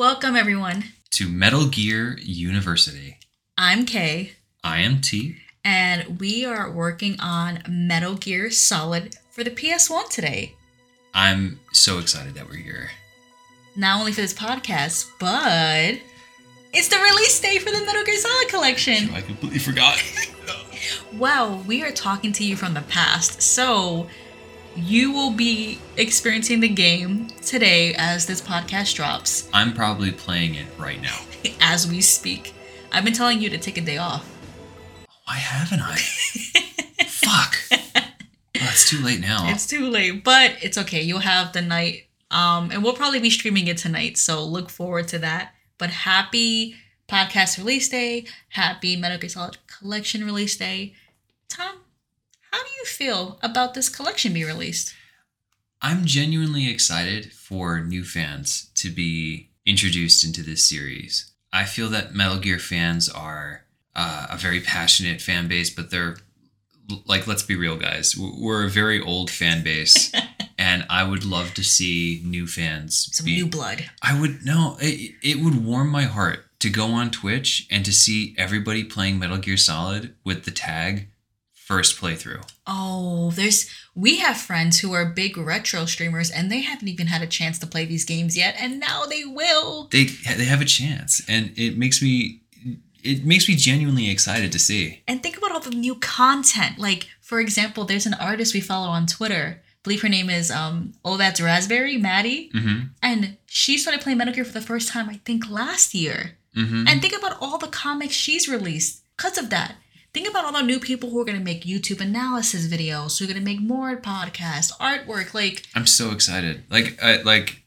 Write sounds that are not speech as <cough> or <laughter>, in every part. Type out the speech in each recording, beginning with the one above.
Welcome, everyone. to Metal Gear University. I'm Kay, I am T. and we are working on Metal Gear Solid for the PS1 today. I'm so excited that we're here. Not only for this podcast, but it's the release day for the Metal Gear Solid collection. I completely forgot. <laughs> Wow, we are talking to you from the past, so you will be experiencing the game today as this podcast drops, I'm probably playing it right now. <laughs> as we speak. I've been telling you to take a day off. Why haven't I? <laughs> Fuck. Well, it's too late now. It's too late, but it's okay. You'll have the night. Um, and we'll probably be streaming it tonight, so look forward to that. But happy podcast release day, happy Metal Gear Solid collection release day. Tom, how do you feel about this collection being released? I'm genuinely excited for new fans to be introduced into this series. I feel that Metal Gear fans are uh, a very passionate fan base, but they're like, let's be real, guys. We're a very old fan base, <laughs> and I would love to see new fans. Some be- new blood. I would no. It, it would warm my heart to go on Twitch and to see everybody playing Metal Gear Solid with the tag first playthrough. Oh, there's we have friends who are big retro streamers and they haven't even had a chance to play these games yet, and now they will. They they have a chance, and it makes me it makes me genuinely excited to see. And think about all the new content. Like, for example, there's an artist we follow on Twitter. I believe her name is um Oh That's Raspberry, Maddie. Mm-hmm. And she started playing Metal Gear for the first time, I think, last year. Mm-hmm. And think about all the comics she's released because of that. Think about all the new people who are gonna make YouTube analysis videos, who are gonna make more podcasts, artwork. Like, I'm so excited. Like I like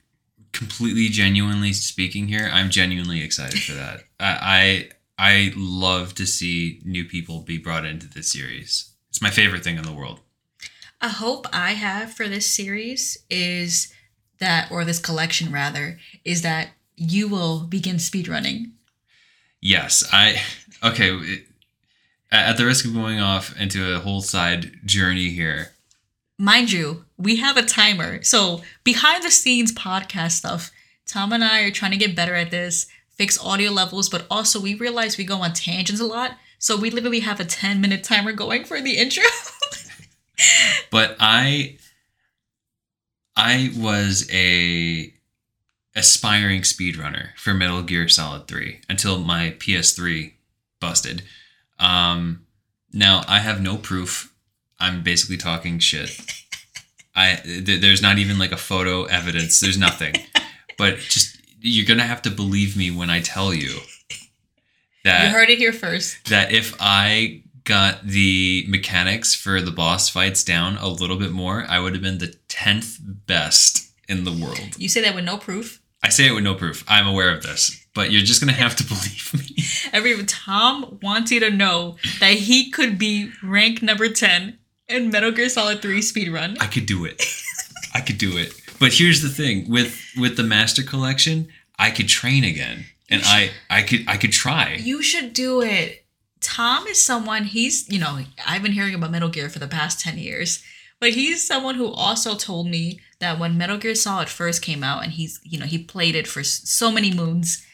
completely genuinely speaking here, I'm genuinely excited for that. <laughs> I I I love to see new people be brought into this series. It's my favorite thing in the world. a hope I have for this series is that, or this collection rather, is that you will begin speedrunning. Yes, I <laughs> okay. it- At the risk of going off into a whole side journey here, mind you, we have a timer. So behind the scenes podcast stuff, Tom and I are trying to get better at this, fix audio levels, but also we realize we go on tangents a lot. So we literally have a 10 minute timer going for the intro. <laughs> but I I was a aspiring speedrunner for Metal Gear Solid 3 until my PS3 busted. Um now I have no proof. I'm basically talking shit. <laughs> I th- there's not even like a photo evidence. There's nothing. but just you're going to have to believe me when I tell you that you heard it here first. that if I got the mechanics for the boss fights down a little bit more, I would have been the 10th best in the world. You say that with no proof. I say it with no proof. I'm aware of this, but you're just going to have to <laughs> believe me. Every Tom wants you to know that he could be rank number 10 in Metal Gear Solid 3 speedrun. I could do it. I could do it. But here's the thing with with the master collection, I could train again. And I I could I could try. You should do it. Tom is someone, he's, you know, I've been hearing about Metal Gear for the past 10 years, but he's someone who also told me that when Metal Gear Solid first came out and he's, you know, he played it for so many moons,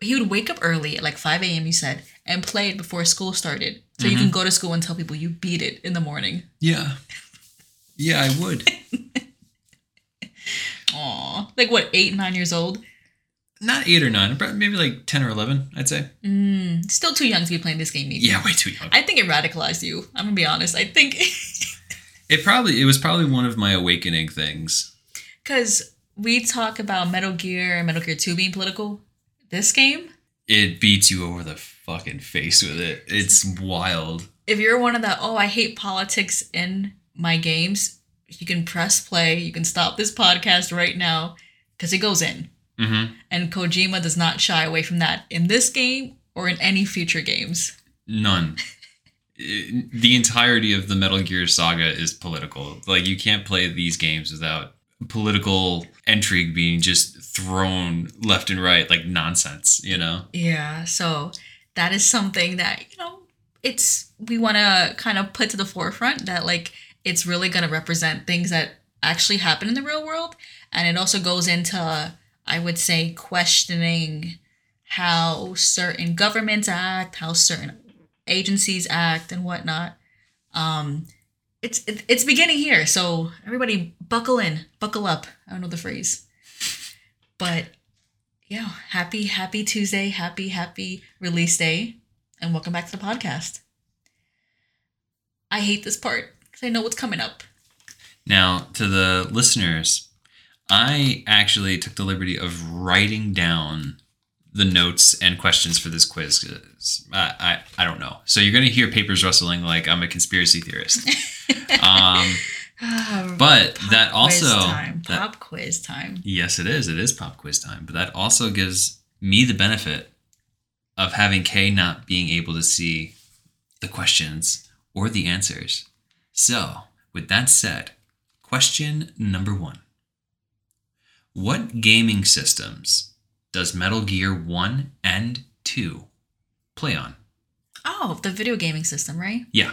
he would wake up early at like 5 a.m., you said, and play it before school started. So you can go to school and tell people you beat it in the morning. Yeah. Yeah, I would. <laughs> Aw. Like what, eight, nine years old? Not 8 or 9, but maybe like 10 or 11, I'd say. Mm, still too young to be playing this game, maybe. Yeah, way too young. I think it radicalized you. I'm gonna be honest. I think <laughs> It probably it was probably one of my awakening things. because we talk about Metal Gear and Metal Gear 2 being political. This game, It beats you over the fucking face with it. It's wild. if you're one of the oh I hate politics in my games, you can press play. You can stop this podcast right now because it goes in. Mm-hmm. And Kojima does not shy away from that in this game or in any future games. None. <laughs> The entirety of the Metal Gear saga is political. Like you can't play these games without political intrigue being just thrown left and right like nonsense, you know? Yeah, so that is something that, you know, it's we want to kind of put to the forefront that like it's really going to represent things that actually happen in the real world and it also goes into I would say questioning how certain governments act, how certain agencies act, and whatnot. Um, it's it, it's beginning here, so everybody buckle in, buckle up. I don't know the phrase, but yeah, happy happy Tuesday, happy happy release day, and welcome back to the podcast. I hate this part because I know what's coming up. Now, to the listeners, I actually took the liberty of writing down the notes and questions for this quiz. I, I, I don't know. So you're going to hear papers rustling like I'm a conspiracy theorist. <laughs> um, <sighs> but that also. time. that- pop quiz time. yes, it is. It is pop quiz time. But that also gives me the benefit of having Kay not being able to see the questions or the answers. So, with that said, question number one What gaming systems does Metal Gear 1 and 2 play on? Oh, the video gaming system, right? Yeah.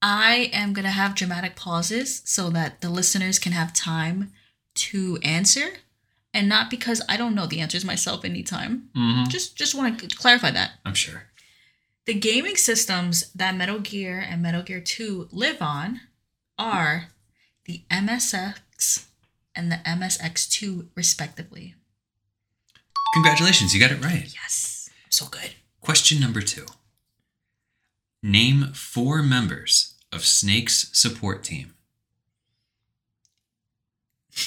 I am gonna have dramatic pauses so that the listeners can have time to answer, and not because I don't know the answers myself anytime. Mm-hmm. Just just want to clarify that. I'm sure. The gaming systems that Metal Gear and Metal Gear 2 live on are the MSX and the MSX2, respectively. Congratulations, you got it right. Yes, so good. Question number two Name four members of Snake's support team. <laughs>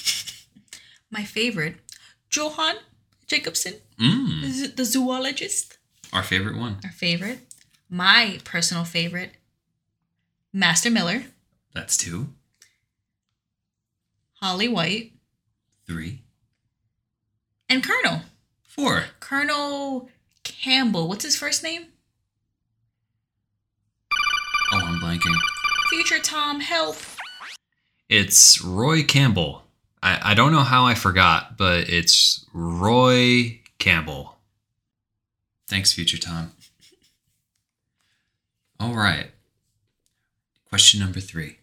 My favorite, Johan Jacobsen, Mm, the the zoologist. our favorite one. Our favorite. My personal favorite, Master Miller, That's two. Holly White, Three. and Colonel. Four. Colonel Campbell. What's his first name? Oh, I'm blanking. Future Tom, help. It's Roy Campbell. I, I don't know how I forgot, but it's Roy Campbell. Thanks, Future Tom. <laughs> All right. Question number three.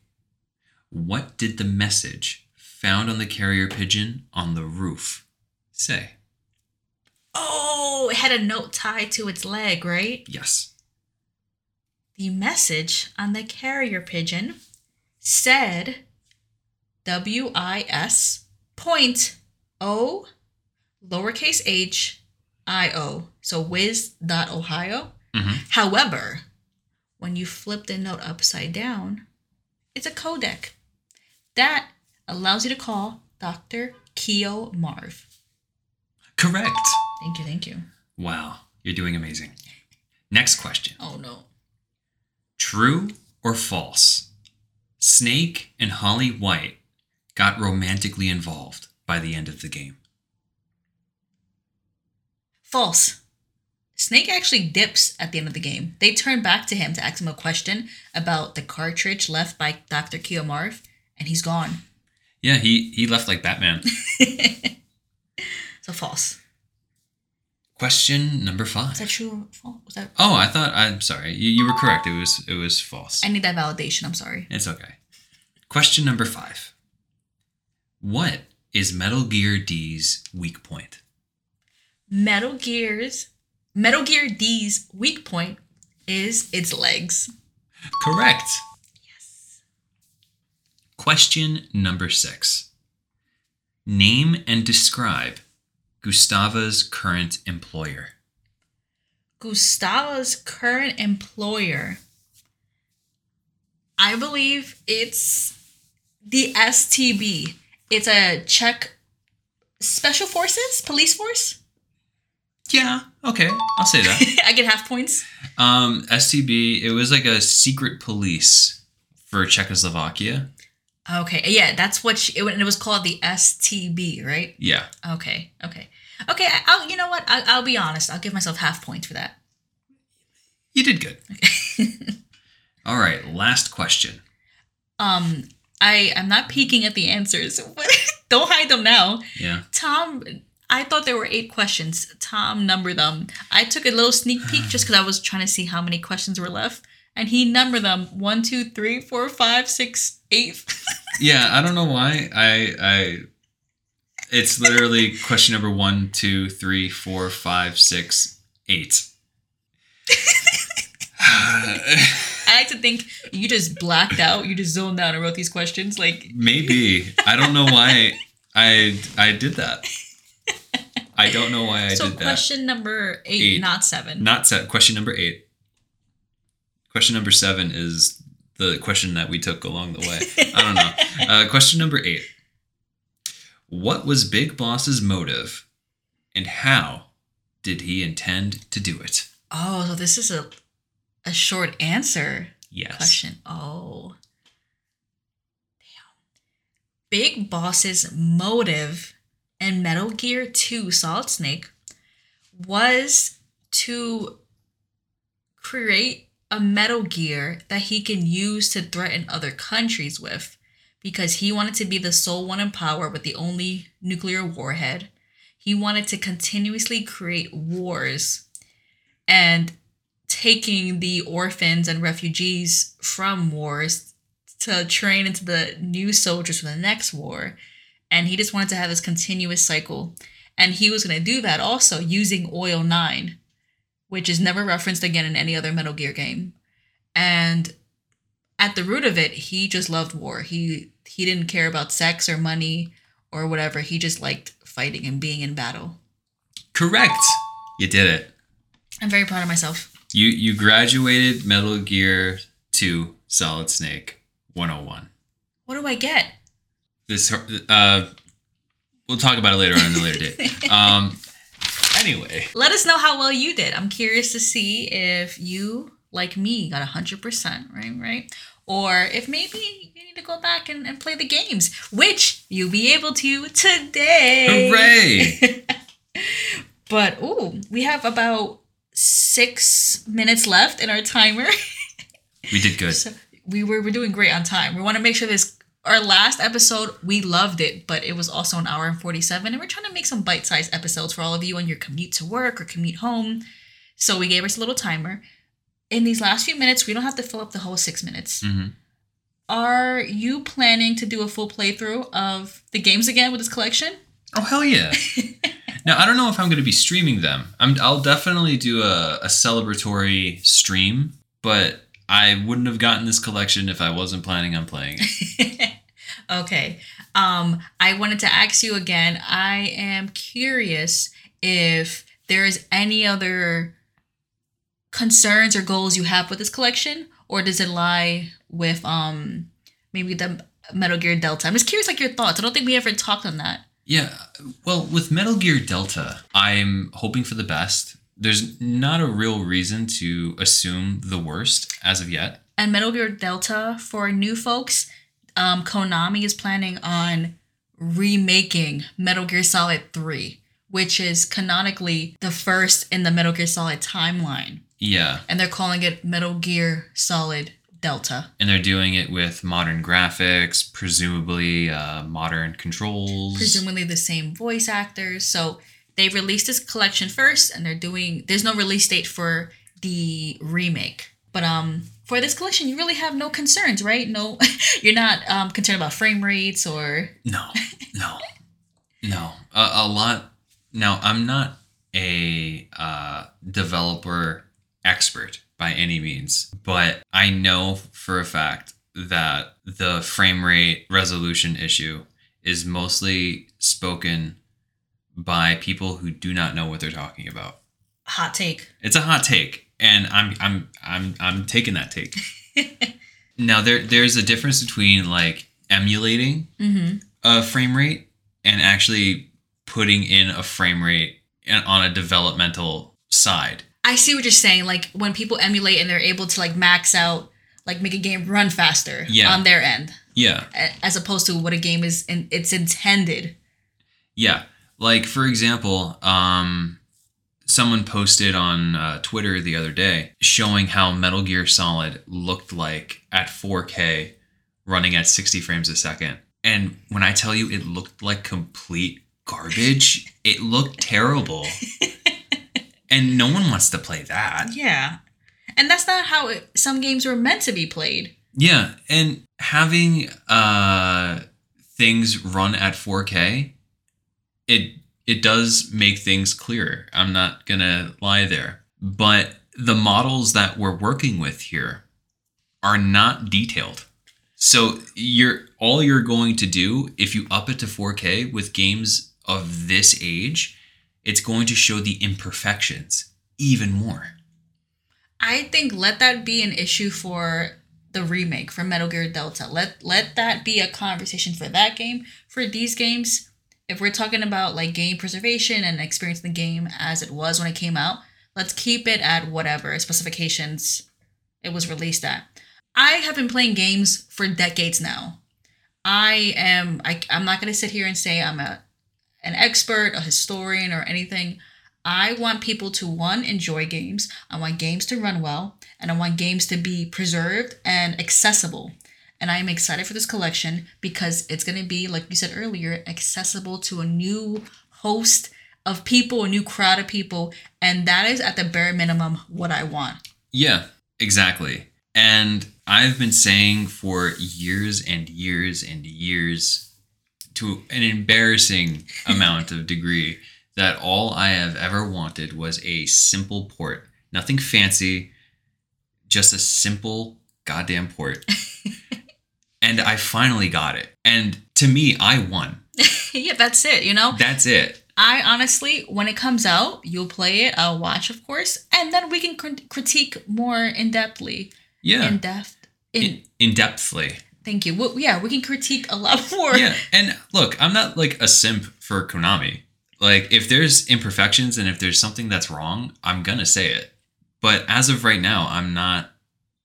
What did the message found on the carrier pigeon on the roof say? Oh, it had a note tied to its leg, right? Yes. The message on the carrier pigeon said W I S point O lowercase h I O. So whiz dot Ohio. Mhm. However, when you flip the note upside down, it's a codec. That allows you to call Dr. Kio Marv. Correct. Thank you, thank you. Wow, you're doing amazing. Next question. Oh no. True or false? Snake and Holly White got romantically involved by the end of the game. False. Snake actually dips at the end of the game. They turn back to him to ask him a question about the cartridge left by Dr. Kio Marv, and he's gone. Yeah, he he left like Batman. <laughs> So false. Question number five. Is that true or false? Was that Oh, I thought I'm sorry. You, you were correct. It was it was false. I need that validation, I'm sorry. It's okay. Question number five. What is Metal Gear D's weak point? Metal Gear's Metal Gear D's weak point is its legs. Correct. Yes. Question number six. Name and describe Gustava's current employer. Gustava's current employer, I believe it's the STB. It's a Czech special forces, police force. Yeah, okay, I'll say that. <laughs> I get half points. um, STB, it was like a secret police for Czechoslovakia. Okay, yeah, that's what she, it, it was called the STB, right? Yeah. Okay, okay, okay. I'll, you know what? I, I'll be honest. I'll give myself half points for that. You did good. <laughs> All right, last question. Um, I I'm not peeking at the answers. <laughs> <laughs> Don't hide them now. Yeah. Tom, I thought there were eight questions. Tom numbered them. I took a little sneak peek just because I was trying to see how many questions were left, and he numbered them one, two, three, four, five, six, eight. Yeah, I don't know why. I I It's literally question number one, two, three, four, five, six, eight. I like to think you just blacked out, you just zoned out and wrote these questions. Like, Maybe I don't know why I I did that. I don't know why I so did that. So question number eight, Eight. not seven. Not set. Question number eight. Question number seven is the question that we took along the way. I don't know. <laughs> Uh, question number eight. What was Big Boss's motive, and how did he intend to do it? Oh, so this is a a short answer Yes. question. Oh. Damn. Big Boss's motive in Metal Gear 2 Solid Snake was to create a Metal Gear that he can use to threaten other countries with because he wanted to be the sole one in power with the only nuclear warhead. He wanted to continuously create wars and taking the orphans and refugees from wars to train into the new soldiers for the next war. And he just wanted to have this continuous cycle. And he was going to do that also using Oil 9, which is never referenced again in any other Metal Gear game. And at the root of it, he just loved war. He he didn't care about sex or money or whatever. He just liked fighting and being in battle. Correct. You did it. I'm very proud of myself. You you graduated Metal Gear 2 Solid Snake 101. What do I get? This uh we'll talk about it later on in a later date. <laughs> Um anyway, Let us know how well you did. I'm curious to see if you, like me, got 100%, right? Right? Or if maybe you need to go back and, and play the games, which you'll be able to today. hooray. <laughs> But, ooh, we have about six minutes left in our timer. We did good. <laughs> So we were we're doing great on time. We want to make sure this our last episode we loved it, but it was also an hour and forty seven, and we're trying to make some bite sized episodes for all of you on your commute to work or commute home. So we gave us a little timer. In these last few minutes, we don't have to fill up the whole six minutes. Mhm. Are you planning to do a full playthrough of the games again with this collection? Oh hell yeah! <laughs> now I don't know if I'm going to be streaming them. I'm, I'll definitely do a, a celebratory stream, but I wouldn't have gotten this collection if I wasn't planning on playing it. <laughs> okay. Um, I wanted to ask you again. I am curious if there is any other concerns or goals you have with this collection, or does it lie with um maybe the Metal Gear Delta? I'm just curious, like your thoughts. I don't think we ever talked on that. Yeah, well, with Metal Gear Delta, I'm hoping for the best. There's not a real reason to assume the worst as of yet. And Metal Gear Delta for new folks, um, Konami is planning on remaking Metal Gear Solid 3, which is canonically the first in the Metal Gear Solid timeline. Yeah, And they're calling it Metal Gear Solid Delta. and they're doing it with modern graphics, presumably uh, modern controls. Presumably the same voice actors. So they released this collection first and they're doing there's no release date for the remake. But um for this collection you really have no concerns, right? No <laughs> you're not um concerned about frame rates or No, <laughs> no, no. A, a lot. Now, I'm not a uh, developer expert by any means, but I know for a fact that the frame rate resolution issue is mostly spoken by people who do not know what they're talking about. hot take. It's a hot take, and I'm I'm I'm I'm taking that take. <laughs> now there there's a difference between like emulating Mm-hmm. a frame rate and actually putting in a frame rate on a developmental side. I see what you're saying. Like when people emulate and they're able to like max out, like make a game run faster Yeah. on their end, Yeah, as opposed to what a game is in it's intended. yeah. Like for example, um, someone posted on uh, Twitter the other day showing how Metal Gear Solid looked like at 4K, running at 60 frames a second. And when I tell you it looked like complete garbage, it looked terrible. <laughs> and no one wants to play that. Yeah, and that's not how it, some games were meant to be played. Yeah, and having uh things run at 4K it it does make things clearer. I'm not gonna lie there. But the models that we're working with here are not detailed. So you're all you're going to do if you up it to 4K with games of this age, it's going to show the imperfections even more. I think let that be an issue for the remake for Metal Gear Delta. Let let that be a conversation for that game. For these games, if we're talking about like game preservation and experiencing the game as it was when it came out, let's keep it at whatever specifications it was released at. I have been playing games for decades now. I am I, I'm not gonna sit here and say I'm a an expert, a historian, or anything. I want people to one enjoy games. I want games to run well, and I want games to be preserved and accessible. And I am excited for this collection because it's going to be, like you said earlier, accessible to a new host of people, a new crowd of people, and that is at the bare minimum what I want. Yeah, exactly. And I've been saying for years and years and years to an embarrassing amount of degree that all I have ever wanted was a simple port. Nothing fancy, just a simple goddamn port. <laughs> and I finally got it. And to me, I won. <laughs> yeah, that's it, you know? That's it. I honestly, when it comes out, you'll play it, I'll watch, of course, and then we can cr- critique more in depthly. Yeah. In depth. In, In, in depthly. Thank you. Well, yeah, we can critique a lot <laughs> more. yeah and look i'm not like a simp for konami like if there's imperfections and if there's something that's wrong i'm gonna say it but as of right now i'm not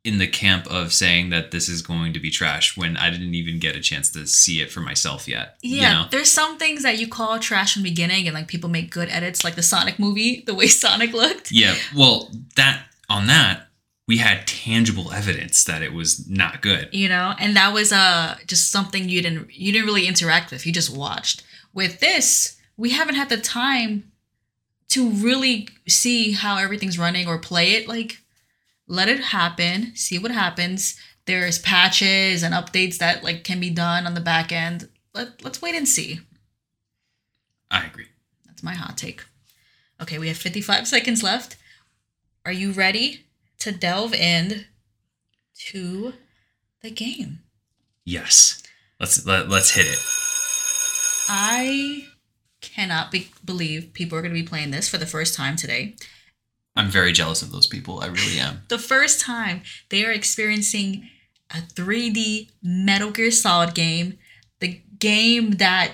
in the camp of saying that this is going to be trash when i didn't even get a chance to see it for myself yet Yeah, you know? there's some things that you call trash from the beginning, and like people make good edits, like the Sonic movie, the way <laughs> Sonic looked. yeah well that on that we had tangible evidence that it was not good You know, and that was uh just something you didn't you didn't really interact with. You just watched. With this, we haven't had the time to really see how everything's running or play it. Like, let it happen, see what happens. There's patches and updates that like can be done on the back end. Let let's wait and see. i agree That's my hot take. Okay, we have 55 seconds left. Are you ready to delve in to the game? yes let's let, let's hit it I cannot be- believe people are going to be playing this for the first time today. i'm very jealous of those people i really am The first time they are experiencing a 3D Metal Gear Solid game, the game that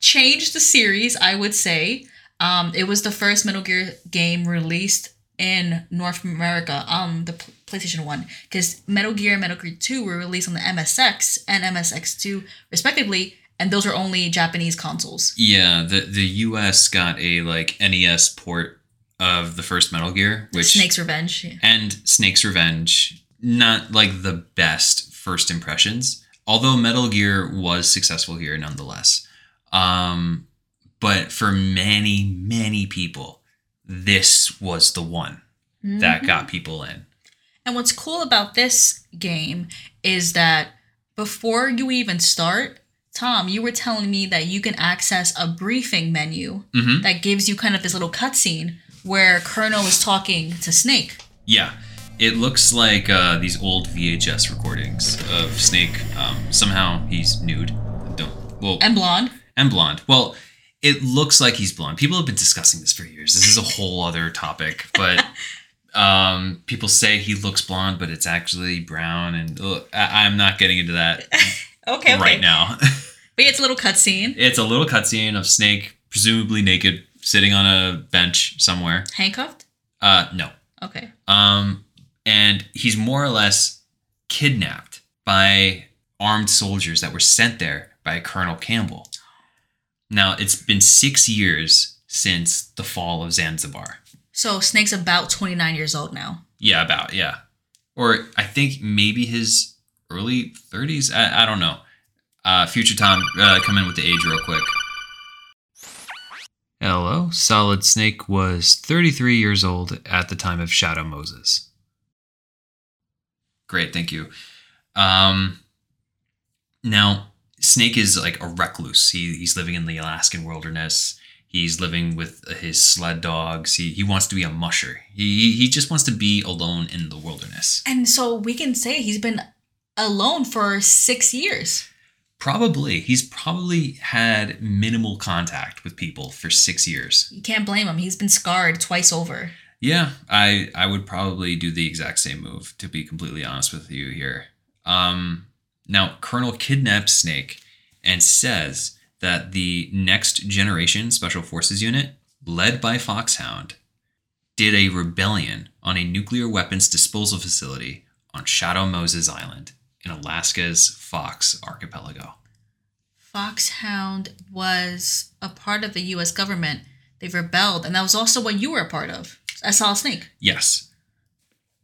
changed the series, I would say. Um, it was the first Metal Gear game released in North America on the PlayStation 1 because Metal Gear and Metal Gear 2 were released on the MSX and MSX2 respectively and those are only Japanese consoles. Yeah, the the US got a like NES port of the first Metal Gear, which Snake's Revenge. yeah. and Snake's Revenge, not like the best first impressions. Although Metal Gear was successful here nonetheless. Um, but for many, many people, this was the one that Mhm. got people in. And what's cool about this game is that before you even start, Tom, you were telling me that you can access a briefing menu hmm that gives you kind of this little cutscene where Colonel is talking to Snake. Yeah, it looks like uh, these old VHS recordings of Snake. Um, somehow he's nude. Don't well And Blonde. and blonde. Well, it looks like he's blonde. People have been discussing this for years. This is a whole other topic, but <laughs> um, people say he looks blonde, but it's actually brown. And ugh, I- I'm not getting into that <laughs> Okay, okay. right now. <laughs> But yeah, it's a little cutscene. it's a little cutscene of Snake, presumably naked, sitting on a bench somewhere. Handcuffed? Uh, no. Okay. Um, and he's more or less kidnapped by armed soldiers that were sent there by Colonel Campbell. Now, it's been six years since the fall of Zanzibar. So Snake's about 29 years old now. Yeah, about, yeah. Or I think maybe his early 30s. I, I don't know. Uh, Future Tom, uh, come in with the age real quick. Hello, Solid Snake was 33 years old at the time of Shadow Moses. Great, thank you. Um, now, Snake is like a recluse. He, he's living in the Alaskan wilderness. He's living with his sled dogs. He, he wants to be a musher. He, he just wants to be alone in the wilderness. And so we can say he's been alone for six years. Probably. He's probably had minimal contact with people for six years. You can't blame him. He's been scarred twice over. Yeah, I I would probably do the exact same move to be completely honest with you here. Um, now Colonel kidnaps Snake and says that the next generation special forces unit, led by Foxhound, did a rebellion on a nuclear weapons disposal facility on Shadow Moses Island in Alaska's Fox archipelago. Foxhound was a part of the U.S. government. They rebelled, and that was also what you were a part of. I saw a snake, Yes,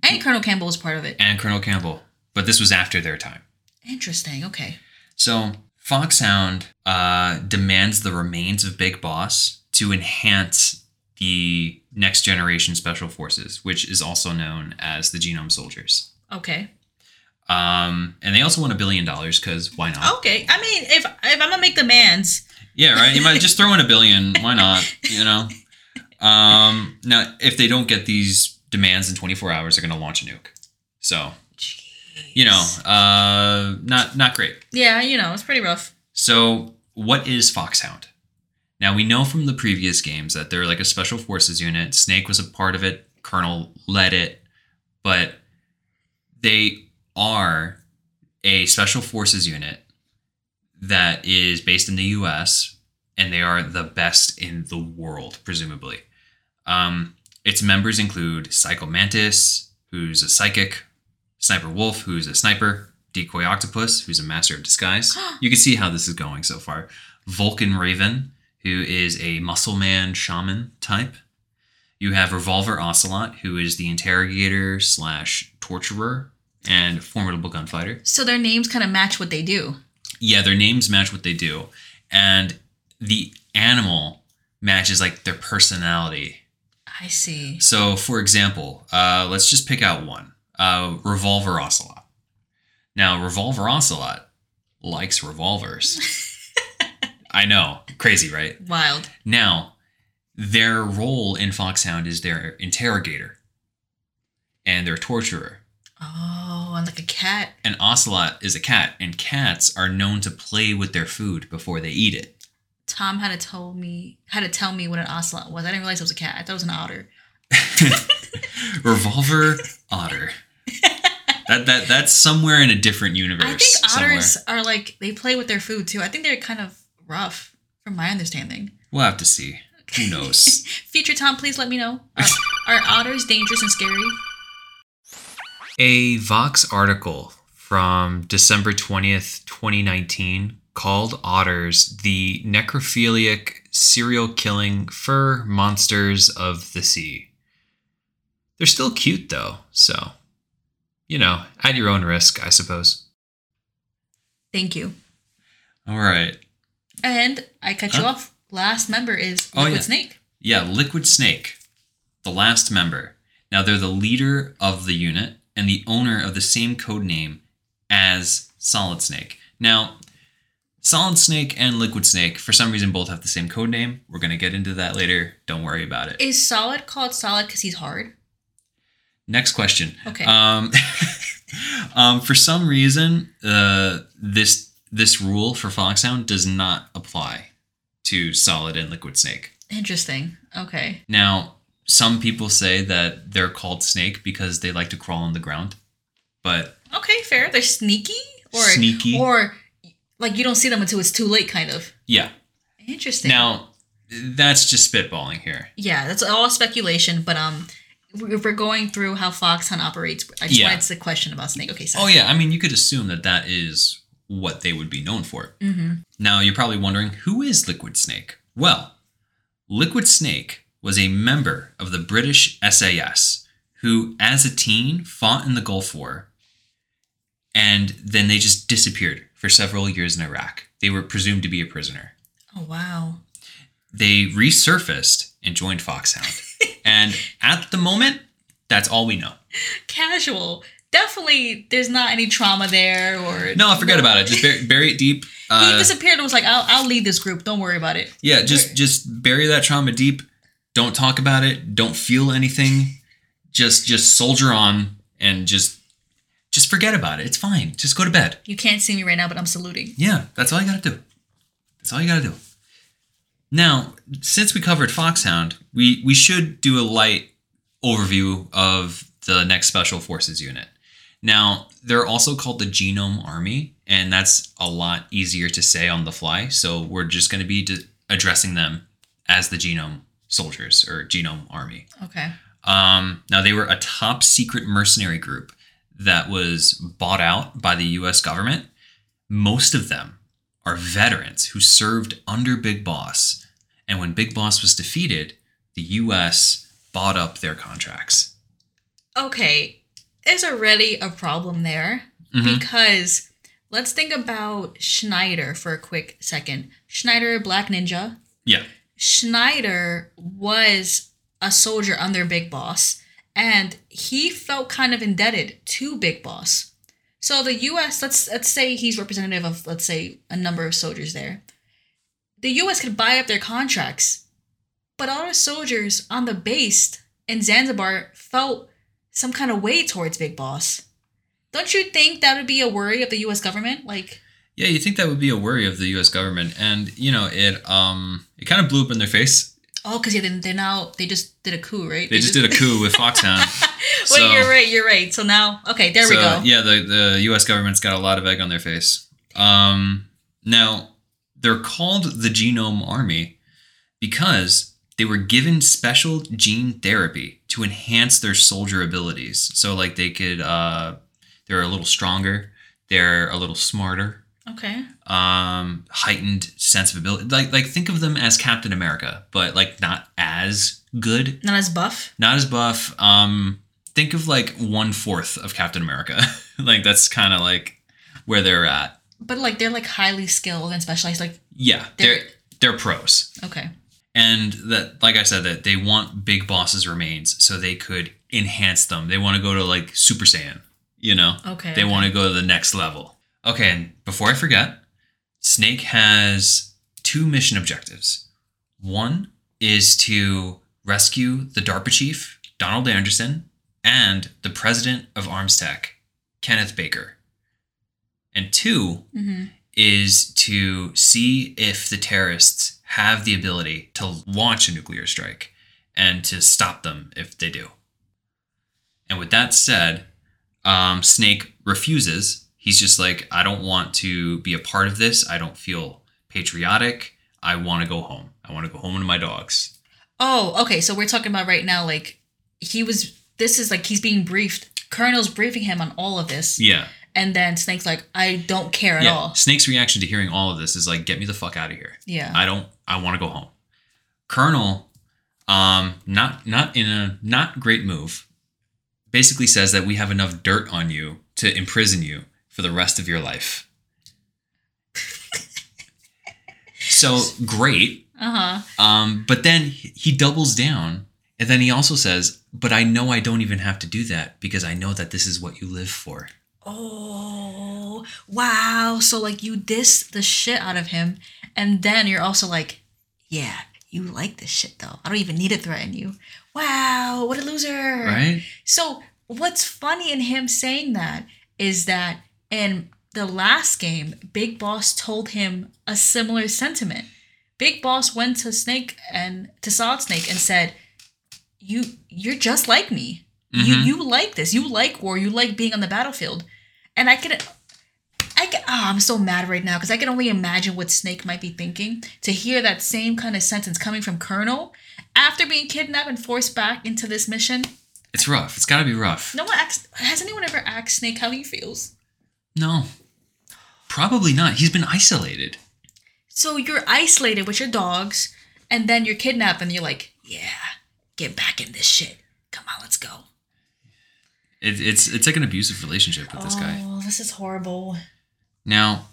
and Colonel Campbell was part of it. and Colonel Campbell, but this was after their time. Interesting. Okay. So Foxhound uh, demands the remains of Big Boss to enhance the next generation special forces, which is also known as the Genome Soldiers. Okay. Um, and they also want a billion dollars because why not? Okay. I mean, if if I'm gonna make demands, Yeah, right. You might just throw in a billion. Why <laughs> not? You know. Um, now, if they don't get these demands in 24 hours, they're going to launch a nuke. So, you know, uh, not not great. yeah, you know, it's pretty rough. So, what is Foxhound? Now, we know from the previous games that they're like a special forces unit. Snake was a part of it, Colonel led it, but they are a special forces unit that is based in the US and they are the best in the world, presumably. Um, its members include Psycho Mantis, who's a psychic, Sniper Wolf, who's a sniper, Decoy Octopus, who's a master of disguise. <gasps> you can see how this is going so far. Vulcan Raven, who is a muscle man shaman type. You have Revolver Ocelot, who is the interrogator slash torturer and formidable gunfighter. So their names kind of match what they do. Yeah, their names match what they do, and the animal matches like their personality. I see. So, for example, uh, let's just pick out one: uh, Revolver Ocelot. Now, Revolver Ocelot likes revolvers. <laughs> I know, crazy, right? Wild. Now, their role in Foxhound is their interrogator and their torturer. Oh, and like a cat. An ocelot is a cat, and cats are known to play with their food before they eat it. Tom had to tell me had to tell me what an ocelot was. I didn't realize it was a cat. I thought it was an otter. <laughs> <laughs> Revolver otter. That that that's somewhere in a different universe. I think somewhere. otters are like they play with their food too. I think they're kind of rough, from my understanding. We'll have to see. Who knows? <laughs> Future Tom, please let me know. Are, are otters dangerous and scary? A Vox article from December 20th, 2019 called otters the necrophilic serial killing fur monsters of the sea. They're still cute though, so, you know, at your own risk, I suppose. Thank you. All right. And I cut you Huh? off. Last member is Oh, Liquid yeah. Snake. Yeah, Liquid Snake, the last member. Now they're the leader of the unit and the owner of the same code name as Solid Snake. Now, Solid Snake and Liquid Snake, for some reason, both have the same code name. We're gonna get into that later. Don't worry about it. Is Solid called Solid because he's hard? Next question. Okay. Um, <laughs> um, for some reason, uh, this this rule for Foxhound does not apply to Solid and Liquid Snake. Interesting. Okay. Now, some people say that they're called snake because they like to crawl on the ground, but Okay, fair. They're sneaky or Sneaky. or like you don't see them until it's too late, kind of. yeah. Interesting. Now, that's just spitballing here. yeah, that's all speculation. But um, if we're going through how Foxhound operates, I just Yeah. wanted to question about Snake. Okay, so Oh yeah, I mean, you could assume that that is what they would be known for. hmm Now, you're probably wondering who is Liquid Snake? Well, Liquid Snake was a member of the British SAS who, as a teen, fought in the Gulf War and then they just disappeared for several years in Iraq. They were presumed to be a prisoner. Oh wow. They resurfaced and joined Foxhound. And at the moment, that's all we know. Casual. definitely there's not any trauma there or No, I forget about it. Just bury, bury it deep. <laughs> he Uh, disappeared and was like, I'll, I'll lead this group. Don't worry about it. yeah, just just bury that trauma deep. Don't talk about it. Don't feel anything. Just just soldier on and just just forget about it. It's fine. Just go to bed. You can't see me right now, but I'm saluting. Yeah, that's all you gotta do. That's all you gotta do. Now, since we covered Foxhound, we we should do a light overview of the next Special Forces unit. Now, they're also called the Genome Army, and that's a lot easier to say on the fly. So we're just going to be d- addressing them as the Genome Soldiers or Genome Army. Okay. Um, now, they were a top secret mercenary group that was bought out by the US government. Most of them are veterans who served under Big Boss. And when Big Boss was defeated, the US bought up their contracts. Okay. There's already a problem there Mhm. because let's think about Schneider for a quick second. Schneider, Black Ninja. Yeah. Schneider was a soldier under Big Boss, and he felt kind of indebted to Big Boss. So the U.S. let's let's say he's representative of let's say a number of soldiers there. The U.S. could buy up their contracts, but all the soldiers on the base in Zanzibar felt some kind of way towards Big Boss. Don't you think that would be a worry of the U.S. government? Like, Yeah, you think that would be a worry of the US government. And, you know, it um it kind of blew up in their face. oh, because yeah, they they now they just did a coup, right? They just did a coup with Foxhound. <laughs> Wait, So- you're right. You're right. So now, okay, there we go. Yeah, the, the U.S. government's got a lot of egg on their face. Um, now, they're called the Genome Army because they were given special gene therapy to enhance their soldier abilities. So, like, they could, uh, they're a little stronger, they're a little smarter, Okay. um, heightened sense of ability. Like, like think of them as Captain America, but like not as good Not as buff. not as buff. Um, think of like one fourth of Captain America. <laughs> like that's kind of like where they're at. But like they're like highly skilled and specialized. Like Yeah, They're- they're they're pros, okay, and that like I said that they want Big Boss's remains so they could enhance them. They want to go to like Super Saiyan. You know, okay. they okay. want to go to the next level. Okay, and before I forget, Snake has two mission objectives. One is to rescue the DARPA chief, Donald Anderson, and the president of Arms Tech, Kenneth Baker. And two Mhm. is to see if the terrorists have the ability to launch a nuclear strike and to stop them if they do. And with that said, um, Snake refuses. He's just like, I don't want to be a part of this. I don't feel patriotic. I want to go home. I want to go home to my dogs. Oh, okay. So we're talking about right now. Like he was. This is like he's being briefed. Colonel's briefing him on all of this, Yeah. And then Snake's like, I don't care at yeah. all. Snake's reaction to hearing all of this is like, get me the fuck out of here. Yeah. I don't. I want to go home. Colonel, um, not not in a not great move. Basically says that we have enough dirt on you to imprison you for the rest of your life. <laughs> so great, Uh huh. um, but then he he doubles down, and then he also says, "But I know I don't even have to do that because I know that this is what you live for." Oh wow. So like you diss the shit out of him, and then you're also like, yeah, you like this shit though. I don't even need to threaten you. Wow, what a loser. Right? So what's funny in him saying that is that in the last game, Big Boss told him a similar sentiment. Big Boss went to Snake and to Solid Snake and said, "You you're just like me. You Mhm. you like this. You like war. You like being on the battlefield." And I can I can, oh, I'm so mad right now because I can only imagine what Snake might be thinking to hear that same kind of sentence coming from Colonel after being kidnapped and forced back into this mission. It's rough. It's got to be rough. No one asked. Has anyone ever asked Snake how he feels? No. Probably not. He's been isolated. So you're isolated with your dogs, and then you're kidnapped, and you're like, "Yeah, get back in this shit. Come on, let's go." It, it's it's like an abusive relationship with this guy. Oh, this is horrible. Now,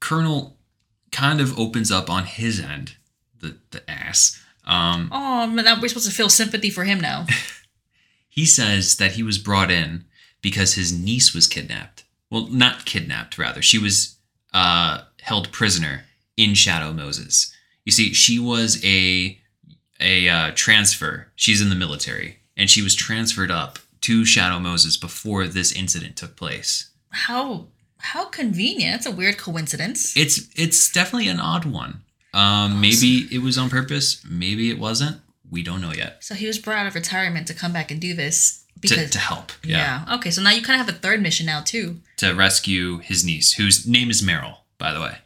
Colonel kind of opens up on his end, the the ass. Um, Oh, man, now we're supposed to feel sympathy for him now. <laughs> he says that he was brought in because his niece was kidnapped. Well, not kidnapped, rather. She was uh, held prisoner in Shadow Moses. You see, she was a a uh, transfer. She's in the military, and she was transferred up to Shadow Moses before this incident took place. How how convenient. That's a weird coincidence. It's it's definitely an odd one. Um, maybe it was on purpose. Maybe it wasn't. We don't know yet. So he was brought out of retirement to come back and do this because to help, yeah. Okay, so now you kind of have a third mission now too. to rescue his niece, whose name is Meryl, by the way.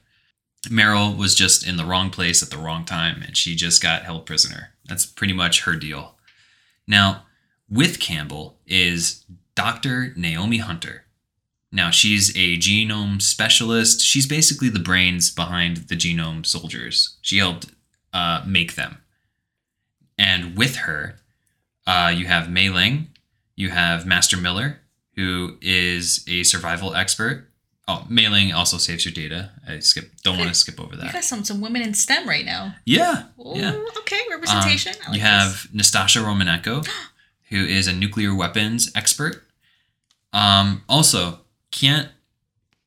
Meryl was just in the wrong place at the wrong time, and she just got held prisoner. That's pretty much her deal. Now, with Campbell is Dr. Naomi Hunter. Now, she's a genome specialist. She's basically the brains behind the genome soldiers. She helped uh, make them. And with her, uh, you have Mei Ling, you have Master Miller, who is a survival expert. Oh, Mei Ling also saves your data. I skip. Don't want to skip over that. You got some some women in STEM right now. Yeah, Ooh, yeah. okay, representation. Um, like you this. have Nastasha Romanenko, <gasps> who is a nuclear weapons expert. Um, also, can't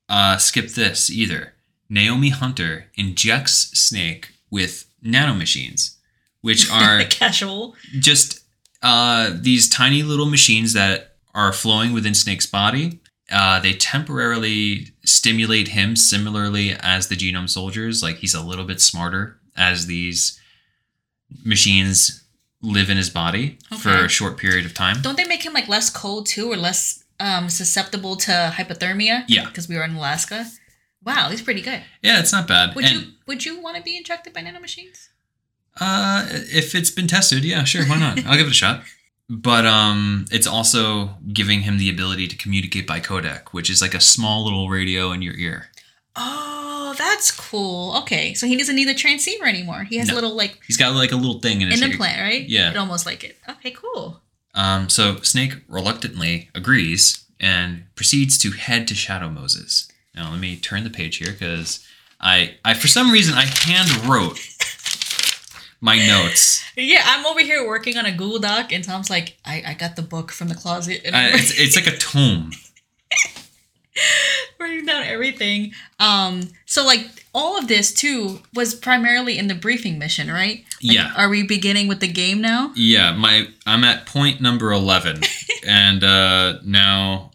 uh, skip this either. Naomi Hunter injects Snake with nanomachines, which <laughs> are casual. just uh, these tiny little machines that are flowing within Snake's body. Uh, they temporarily stimulate him similarly as the genome soldiers. Like he's a little bit smarter as these machines live in his body for a short period of time. Don't they make him like less cold too, or less um susceptible to hypothermia? Yeah. because we were in Alaska. Wow, he's pretty good. Yeah, it's not bad. Would and you would you want to be injected by nanomachines? uh, if it's been tested, yeah, sure, why not? I'll give it a shot. But um, it's also giving him the ability to communicate by codec, which is like a small little radio in your ear. Oh, that's cool. Okay, so he doesn't need the transceiver anymore. He has No. a little like He's got like a little thing in his an ear. implant, right? Yeah. it almost like it. Okay, cool. Um, so Snake reluctantly agrees and proceeds to head to Shadow Moses. Now let me turn the page here because I, I for some reason I hand wrote my notes. Yeah, I'm over here working on a Google Doc, and Tom's like, "I, I got the book from the closet, and I'm it's, it's like a tome. <laughs> writing down everything." Um, so like all of this too was primarily in the briefing mission, right? Like, Yeah. Are we beginning with the game now? Yeah, my I'm at point number eleven, <laughs> and uh, now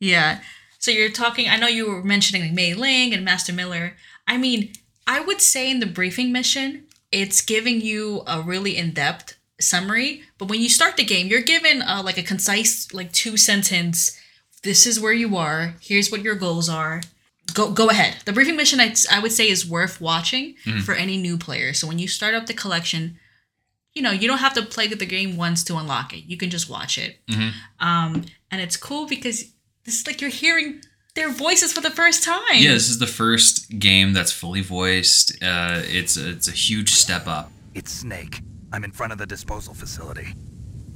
Yeah. So you're talking. I know you were mentioning Mei Ling and Master Miller. I mean, I would say in the briefing mission, it's giving you a really in-depth summary. But when you start the game, you're given uh, like a concise, like two sentence. This is where you are. Here's what your goals are. Go go ahead. The briefing mission, I I would say, is worth watching for any new player. So when you start up the collection, you know you don't have to play the game once to unlock it. You can just watch it. Mhm. Um, and it's cool because this is like you're hearing their voices for the first time. yeah, this is the first game that's fully voiced. Uh, it's it's a huge step up. It's Snake. I'm in front of the disposal facility.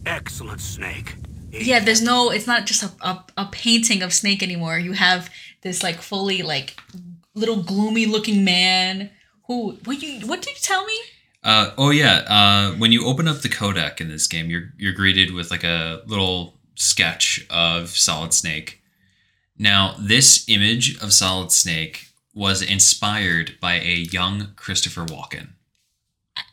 Excellent, Snake. Yeah, there's no. It's not just a, a, a painting of Snake anymore. You have this like fully like little gloomy looking man who. What you? What did you tell me? Uh, oh yeah, uh, when you open up the codec in this game, you're you're greeted with like a little sketch of Solid Snake. Now, this image of Solid Snake was inspired by a young Christopher Walken.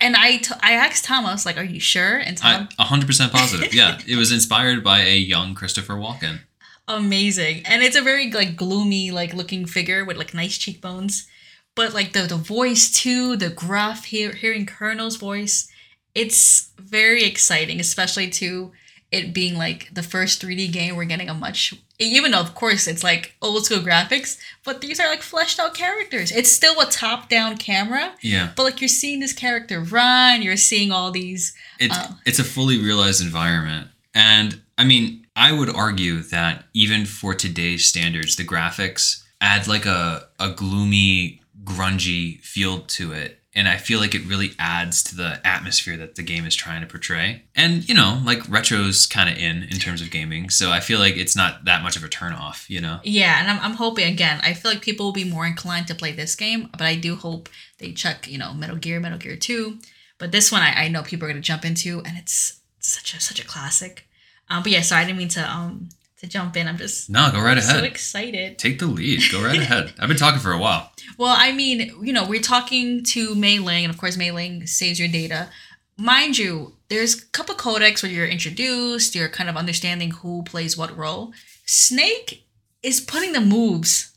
And I, t- I asked Thomas like, "Are you sure?" And Tom, I, 100% positive. Yeah, it was inspired by a young Christopher Walken. amazing and it's a very like gloomy like looking figure with like nice cheekbones but like the the voice too the gruff hear, hearing colonel's voice it's very exciting especially to it being like the first 3d game we're getting a much even though of course it's like old school graphics but these are like fleshed out characters. It's still a top down camera Yeah, but like you're seeing this character run you're seeing all these it's Oh. it's a fully realized environment, and I mean, I would argue that even for today's standards, the graphics add like a a gloomy, grungy feel to it, and I feel like it really adds to the atmosphere that the game is trying to portray. And you know, like retro's kind of in in terms of gaming, so I feel like it's not that much of a turnoff. You know. Yeah, and I'm, I'm hoping again. I feel like people will be more inclined to play this game, but I do hope they check, you know, Metal Gear, Metal Gear Two. But this one, I, I know people are gonna jump into, and it's such a such a classic. Um, but yeah, sorry, I didn't mean to um to jump in. I'm just No, go right so ahead. So excited. Take the lead. Go right ahead. <laughs> I've been talking for a while. Well, I mean, you know, we're talking to Mei Ling, and of course, Mei Ling saves your data. Mind you, there's a couple codecs where you're introduced, you're kind of understanding who plays what role. Snake is putting the moves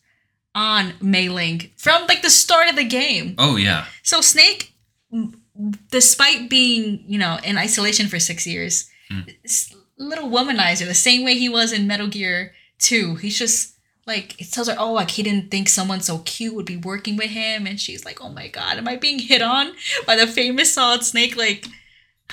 on Mei Ling from like the start of the game. Oh yeah. So Snake, despite being you know in isolation for six years, hmm. a little womanizer the same way he was in Metal Gear Two. He's just like it tells her, oh, like he didn't think someone so cute would be working with him, and she's like, oh my god, am I being hit on by the famous Solid Snake? Like,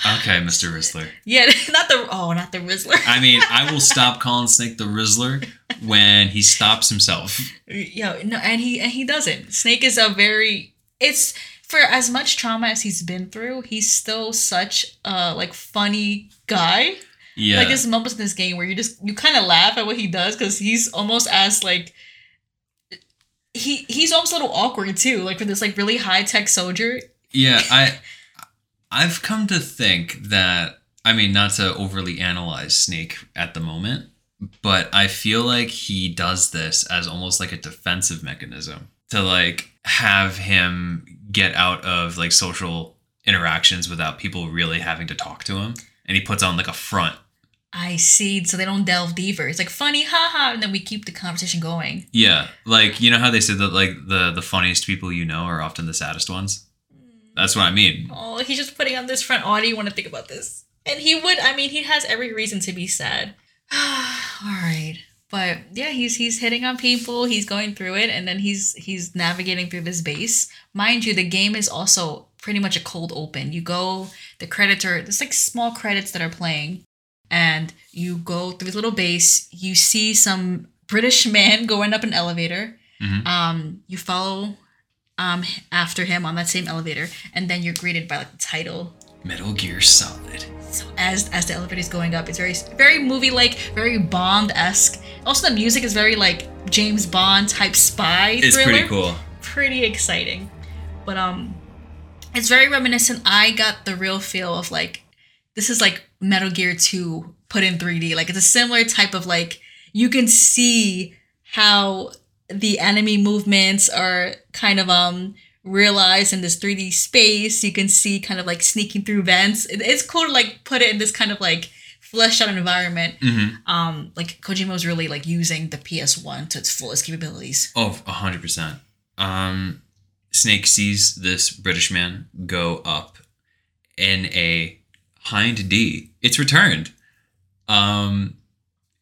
Okay, <laughs> Mr. Rizzler. yeah, <laughs> not the oh, not the Rizzler. I mean, I will <laughs> stop calling Snake the Rizzler when he stops himself. Yo, no, and he and he doesn't. Snake is a very it's for as much trauma as he's been through, he's still such a like funny guy. Yeah. Like there's moments in this game where you just you kind of laugh at what he does because he's almost as like he he's almost a little awkward too. Like for this like really high tech soldier. Yeah, I I've come to think that I mean not to overly analyze Snake at the moment, but I feel like he does this as almost like a defensive mechanism to like have him get out of like social interactions without people really having to talk to him. And he puts on like a front. I see. So they don't delve deeper. It's like funny, haha, and then we keep the conversation going. Yeah, like you know how they say that like the the funniest people you know are often the saddest ones. That's what I mean. Oh, he's just putting on this front. Oh, do you want to think about this? And he would. I mean, he has every reason to be sad. <sighs> All right, but yeah, he's he's hitting on people. He's going through it, and then he's he's navigating through this base. Mind you, the game is also pretty much a cold open. You go, the credits are there's like small credits that are playing, and you go through this little base. You see some British <laughs> man going up an elevator. Mhm. Um, you follow um after him on that same elevator, and then you're greeted by like the title. Metal Gear Solid. So as as the elevator is going up, it's very very movie like, very Bond esque. Also, the music is very like James Bond type spy. It's thriller. pretty cool. Pretty exciting, but um, it's very reminiscent. I got the real feel of like this is like Metal Gear Two put in 3D. Like it's a similar type of like you can see how the enemy movements are kind of um realized in this 3D space. You can see kind of like sneaking through vents. It- it's cool to like put it in this kind of like fleshed out environment. hmm Um, like Kojima was really like using the PS1 to its fullest capabilities. Oh, a hundred percent. Um, Snake sees this British man go up in a Hind D. It's returned. Um,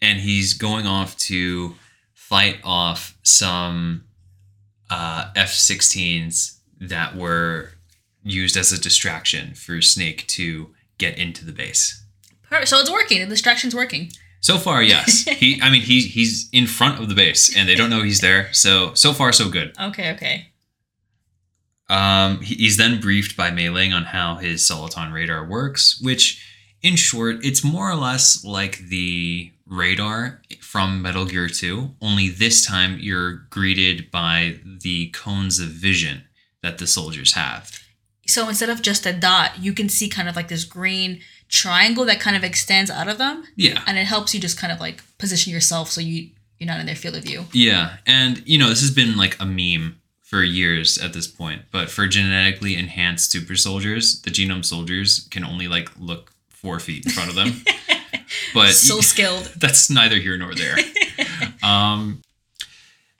and he's going off to fight off some uh, F-16s that were used as a distraction for Snake to get into the base. So it's working. The distraction's working. So far, yes. <laughs> he, I mean, he's he's in front of the base, and they don't know he's there. So so far, so good. Okay, okay. Um, he's then briefed by Mei Ling on how his Soliton radar works, which, in short, it's more or less like the radar from Metal Gear 2, only this time you're greeted by the cones of vision that the soldiers have. So instead of just a dot, you can see kind of like this green triangle that kind of extends out of them, Yeah. and it helps you just kind of like position yourself so you you're not in their field of view. Yeah, and you know, this has been like a meme for years at this point, but for genetically enhanced super soldiers, the genome soldiers can only like look four feet in front of them. <laughs> but so skilled. <laughs> that's neither here nor there. <laughs> um,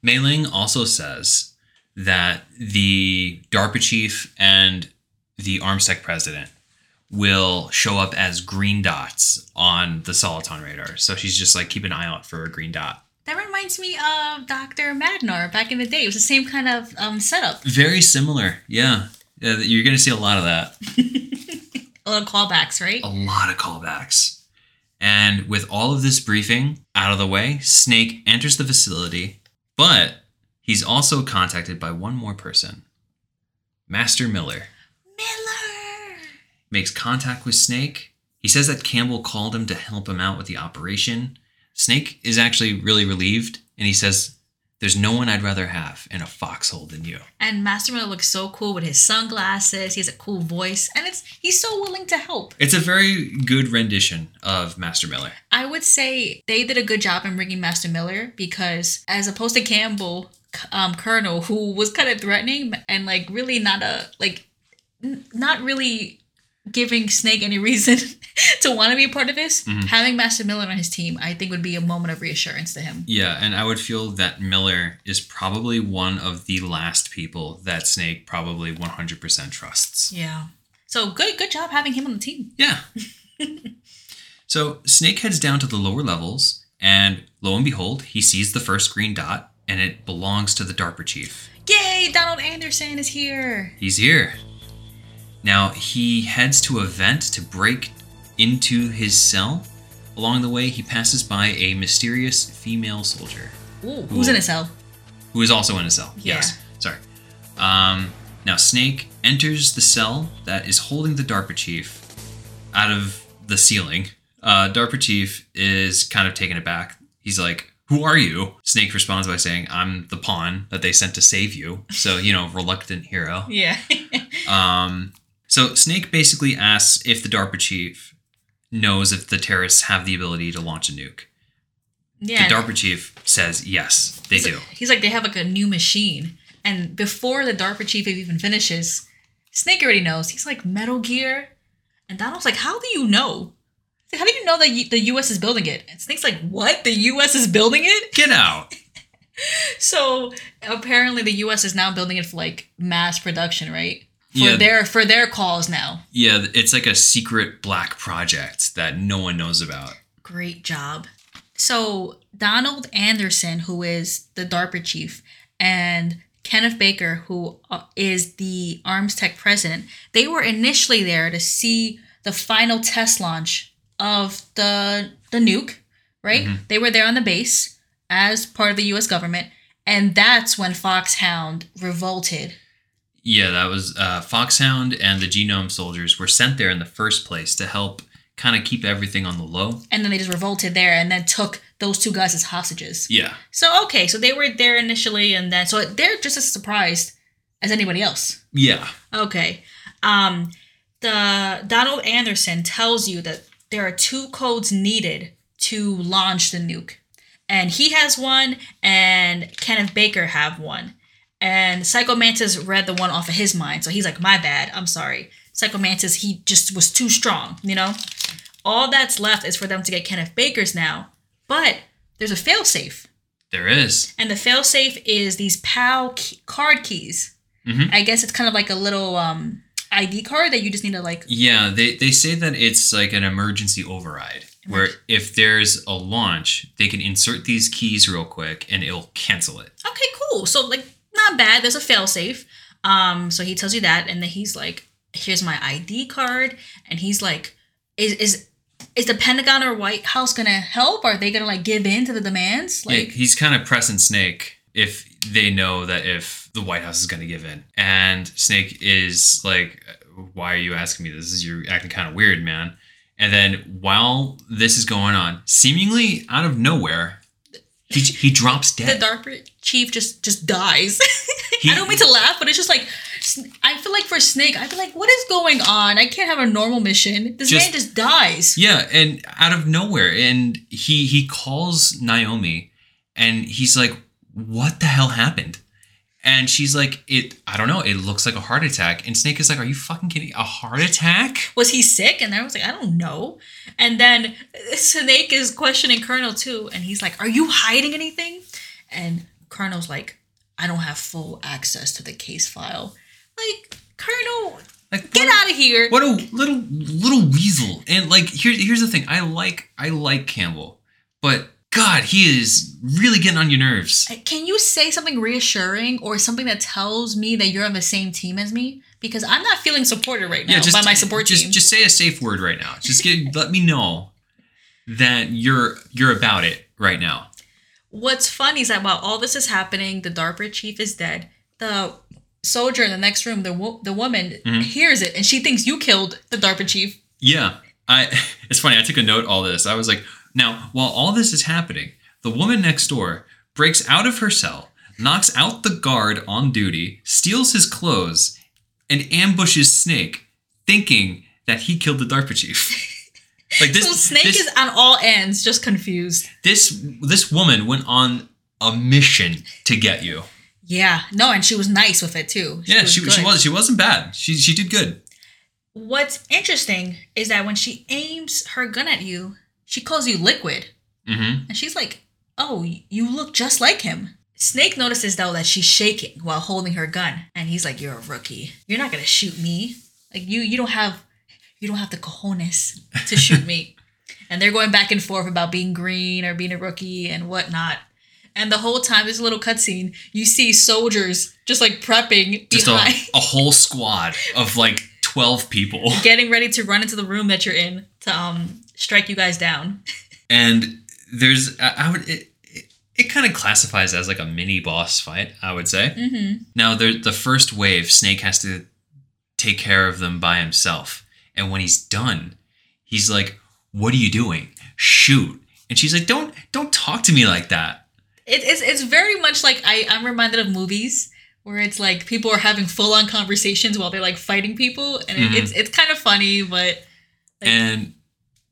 Mei Ling also says that the DARPA chief and the ArmSec president will show up as green dots on the Soliton radar. So she's just like, keep an eye out for a green dot. That reminds me of Dr. Madnar back in the day. It was the same kind of um, setup. Very similar. Yeah. yeah you're going to see a lot of that. <laughs> A lot of callbacks, right? A lot of callbacks. And with all of this briefing out of the way, Snake enters the facility, but he's also contacted by one more person Master Miller. Miller. Makes contact with Snake. He says that Campbell called him to help him out with the operation. Snake is actually really relieved, and he says There's no one I'd rather have in a foxhole than you. And Master Miller looks so cool with his sunglasses. He has a cool voice, and it's he's so willing to help. It's a very good rendition of Master Miller. I would say they did a good job in bringing Master Miller because, as opposed to Campbell, um, Colonel, who was kind of threatening and like really not a like, n- not really giving Snake any reason <laughs> to want to be a part of this. Mm-hmm. Having Master Miller on his team, I think, would be a moment of reassurance to him. Yeah, and I would feel that Miller is probably one of the last people that Snake probably 100% trusts. Yeah. So good, good job having him on the team. Yeah. <laughs> so Snake heads down to the lower levels, and lo and behold, he sees the first green dot, and it belongs to the DARPA chief. Yay! Donald Anderson is here. He's here. Now, he heads to a vent to break into his cell. Along the way, he passes by a mysterious female soldier Ooh, who's in a cell? who is also in a cell. Yeah. Yes. Sorry. Um, now, Snake enters the cell that is holding the DARPA chief out of the ceiling. Uh, DARPA chief is kind of taken aback. He's like, Who are you? Snake responds by saying, I'm the pawn that they sent to save you. So, you know, reluctant hero. Yeah. <laughs> Um, so Snake basically asks if the DARPA chief knows if the terrorists have the ability to launch a nuke. yeah. The DARPA chief says yes, they He's do. like- he's like they have like a new machine, and before the DARPA chief even finishes, Snake already knows. He's like Metal Gear, and Donald's like, "How do you know? How do you know that you, the U.S. is building it?" And Snake's like, "What? The U.S. is building it?" Get out. <laughs> So apparently, the U.S. is now building it for like mass production, right? For Yeah. their for their calls now. Yeah, it's like a secret black project that no one knows about. Great job. So Donald Anderson, who is the DARPA chief, and Kenneth Baker, who uh, the Arms Tech president, they were initially there to see the final test launch of the the nuke. Right? They were there on the base as part of the U.S. government, and that's when Foxhound revolted. Yeah, that was uh, Foxhound and the Genome Soldiers were sent there in the first place to help kind of keep everything on the low. And then they just revolted there and then took those two guys as hostages. Yeah. So okay, so they were there initially, and then so they're just as surprised as anybody else. Yeah. Okay, um, the Donald Anderson tells you that there are two codes needed to launch the nuke, and he has one, and Kenneth Baker have one, and Psycho Mantis read the one off of his mind, so he's like, "My bad, I'm sorry." Psycho Mantis, he just was too strong, you know. All that's left is for them to get Kenneth Baker's now, but there's a failsafe. There is. And the failsafe is these PAL key- card keys. Mhm. I guess it's kind of like a little um, ID card that you just need to like. Yeah, they, they say that it's like an emergency override where if there's a launch, they can insert these keys real quick and it'll cancel it. Okay, cool. So like, not bad. There's a failsafe. Um, so he tells you that, and then he's like, "Here's my ID card," and he's like, "Is is is the Pentagon or White House gonna help? Are they gonna like give in to the demands?" Yeah, Like, he's kind of pressing Snake if they know that if the White House is going to give in. And Snake is like, why are you asking me this? Is You're acting kind of weird, man. And then while this is going on, seemingly out of nowhere, he, he drops dead. the. DARPA chief just just dies. <laughs> He- I don't mean to laugh, but it's just like I feel like for Snake, I feel like what is going on? I can't have a normal mission. This Just- man just dies. Yeah, and out of nowhere, and he he calls Naomi, and he's like, "What the hell happened?" And she's like, "It, I don't know. It looks like a heart attack." And Snake is like, "Are you fucking kidding? A heart attack?" Was he sick? And I was like, I don't know. And then Snake is questioning Colonel too, and he's like, Are you hiding anything? And Colonel's like, I don't have full access to the case file. Like, Colonel, Like, get out of here. What a little little weasel. And like, here's here's the thing. I like I like Campbell, but God, he is really getting on your nerves. Can you say something reassuring or something that tells me that you're on the same team as me? Because I'm not feeling supported right now by my support just team. just say a safe word right now. Just get <laughs> let me know that you're you're about it right now. What's funny is that while all this is happening, the DARPA chief is dead. The soldier in the next room, the wo- the woman Mm-hmm. hears it and she thinks you killed the DARPA chief. Yeah, I. <laughs> It's funny. I took a note. All this. I was like, now while all this is happening, the woman next door breaks out of her cell, knocks out the guard on duty, steals his clothes, and ambushes Snake, thinking that he killed the DARPA chief. <laughs> Like this, so Snake this, is on all ends, just confused. this this woman went on a mission to get you. Yeah, no, and she was nice with it too. yeah, she, good. she was she wasn't bad. She she did good. What's interesting is that when she aims her gun at you, she calls you liquid. Mm-hmm. And she's like, Oh, you look just like him. Snake notices though that she's shaking while holding her gun. And he's like, You're a rookie. You're not gonna shoot me. Like you you don't have you don't have the cojones to shoot me. <laughs> and they're going back and forth about being green or being a rookie and whatnot. And the whole time, this little cutscene, you see soldiers just like prepping Just behind, a, a whole squad of like twelve people. <laughs> getting ready to run into the room that you're in to um strike you guys down. and there's I, I would it, it, it kind of classifies as like a mini boss fight i would say Mm-hmm. now there, the first wave snake has to take care of them by himself and when he's done he's like what are you doing shoot and she's like don't don't talk to me like that It, it's it's very much like I I'm reminded of movies where it's like people are having full on conversations while they're like fighting people, and Mhm. it's it's kind of funny, but Like- and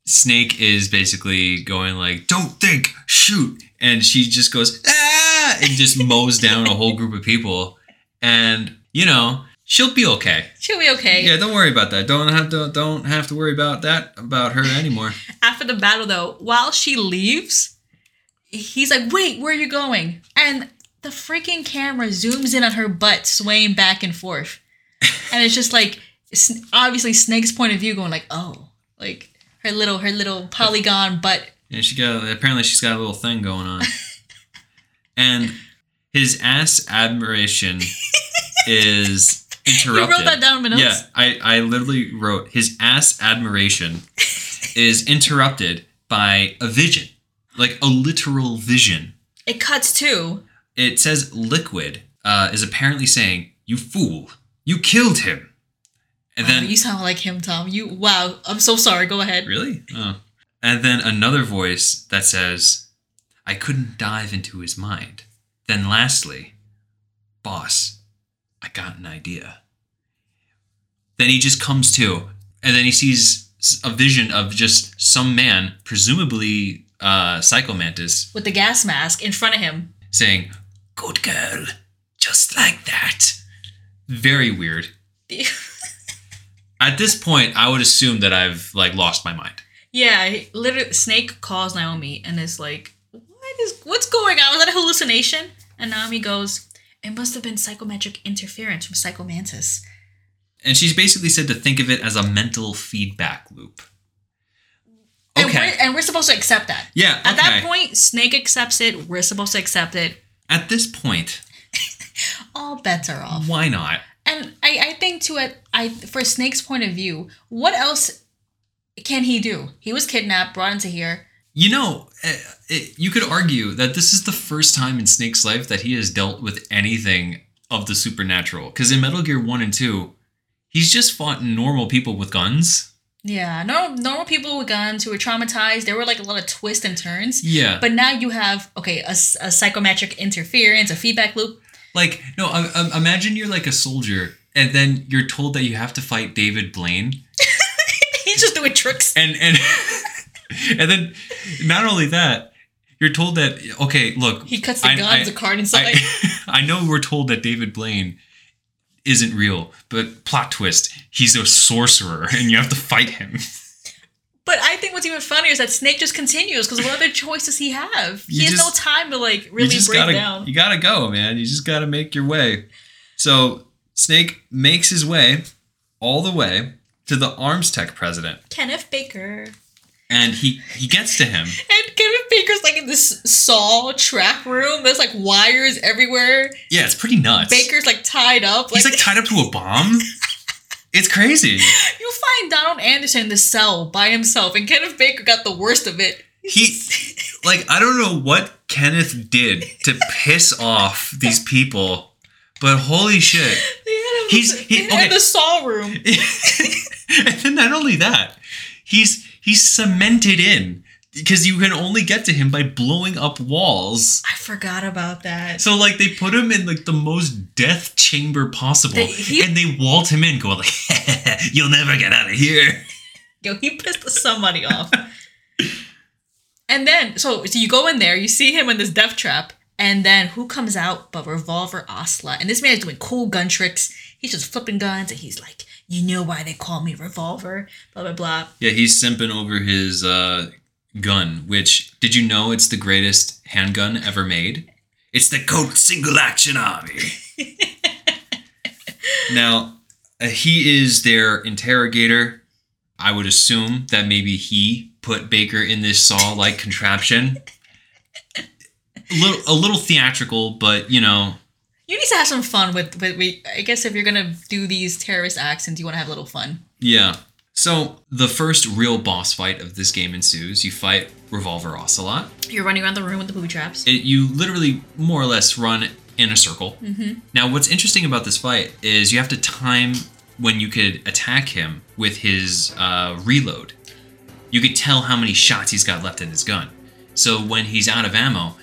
snake is basically going like don't think shoot and she just goes ah and just mows down a whole group of people and you know she'll be okay she'll be okay. Yeah, don't worry about that. Don't have to don't have to worry about that about her anymore. <laughs> After the battle, though, while she leaves, he's like, "Wait, where are you going?" And the freaking camera zooms in on her butt swaying back and forth, and it's just like s- obviously Snake's point of view, going like, "Oh, like her little her little polygon butt." And she got apparently she's got a little thing going on. and his ass admiration is interrupted. You wrote that down in my notes? Yeah, I, I literally wrote his ass admiration is interrupted by a vision. Like a literal vision. It cuts too. It says liquid uh, is apparently saying, You fool, you killed him. And then you sound like him, Tom. You wow. I'm so sorry. Go ahead. Really? Oh. And then another voice that says, I couldn't dive into his mind. Then lastly, boss, I got an idea. Then he just comes to, and then he sees a vision of just some man, presumably uh, Psycho Mantis, With the gas mask in front of him. saying, Good girl, just like that. Very weird. <laughs> At this point, I would assume that I've like lost my mind. yeah, he- literally, Snake calls Naomi and is like, "What is what's going on? Was that a hallucination?" And Naomi goes, "It must have been psychometric interference from Psychomantis." And she's basically said to think of it as a mental feedback loop. And Okay. we're, and we're supposed to accept that. Yeah. At that point, Snake accepts it. We're supposed to accept it. At this point, <laughs> All bets are off. why not? And I, I think to it, I for Snake's point of view, what else can he do? He was kidnapped, brought into here. You know, eh, it, you could argue that this is the first time in Snake's life that he has dealt with anything of the supernatural. Because in Metal Gear 1 and 2, he's just fought normal people with guns. Yeah, normal normal people with guns who were traumatized. There were like a lot of twists and turns. Yeah. But now you have okay a psychometric interference, a feedback loop. like, no, um, imagine you're like a soldier and then you're told that you have to fight David Blaine. <laughs> He's just doing tricks. and and <laughs> and then not only that you're told that okay look He cuts the I- guns, I- the card inside. I, <laughs> I know we're told that david blaine isn't real but plot twist he's a sorcerer <laughs> and you have to fight him but I think what's even funnier is that Snake just continues because what other choice does he have? He You has no time to like really break gotta down. you gotta go man you just gotta make your way so snake makes his way all the way to the arms tech president Kenneth Baker. and he he gets to him <laughs> And Kenneth Baker's like in this saw track room. There's like wires everywhere. yeah it's pretty nuts Baker's like tied up. he's like tied up to a bomb it's crazy <laughs> you find Donald Anderson in the cell by himself, and Kenneth Baker got the worst of it. he like I don't know what Kenneth did to piss off these people, but holy shit. <laughs> He's- he- in the saw room. <laughs> and then not only that, he's he's cemented in because you can only get to him by blowing up walls. I forgot about that. So like they put him in like the most death chamber possible, They- he- and they walt him in, going like, <laughs> "You'll never get out of here." Yo, he pissed somebody off. and then, so, so you go in there, you see him in this death trap, and then who comes out but Revolver Ocelot? And this man is doing cool gun tricks. He's just flipping guns, and he's like, "You know why they call me Revolver?" Blah blah blah. Yeah, he's simping over his uh, gun. Which did you know it's the greatest handgun ever made? It's the Colt Single Action Army. <laughs> now, uh, he is their interrogator. I would assume that maybe he put Baker in this saw-like contraption. A little, a little theatrical, but you know, You need to have some fun with with. We, I guess if you're gonna do these terrorist accents, you want to have a little fun. Yeah. So the first real boss fight of this game ensues. You fight Revolver Ocelot. You're running around the room with the booby traps. It, you literally more or less run in a circle. Mm-hmm. Now, what's interesting about this fight is you have to time when you could attack him with his uh, reload. You could tell how many shots he's got left in his gun. So when he's out of ammo,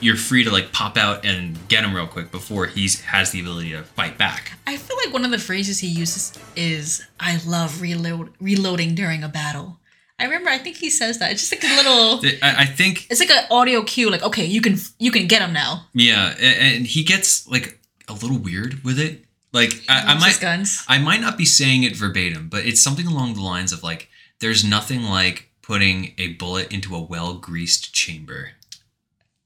you're free to like pop out and get him real quick before he has the ability to fight back. I feel like one of the phrases he uses is "I love reload reloading during a battle." I remember. I think he says that. It's just like a little. I, I think It's like an audio cue. Like, okay, you can you can get him now. Yeah, and he gets like a little weird with it. Like I, I might, guns. I might not be saying it verbatim, but it's something along the lines of like, "There's nothing like putting a bullet into a well-greased chamber."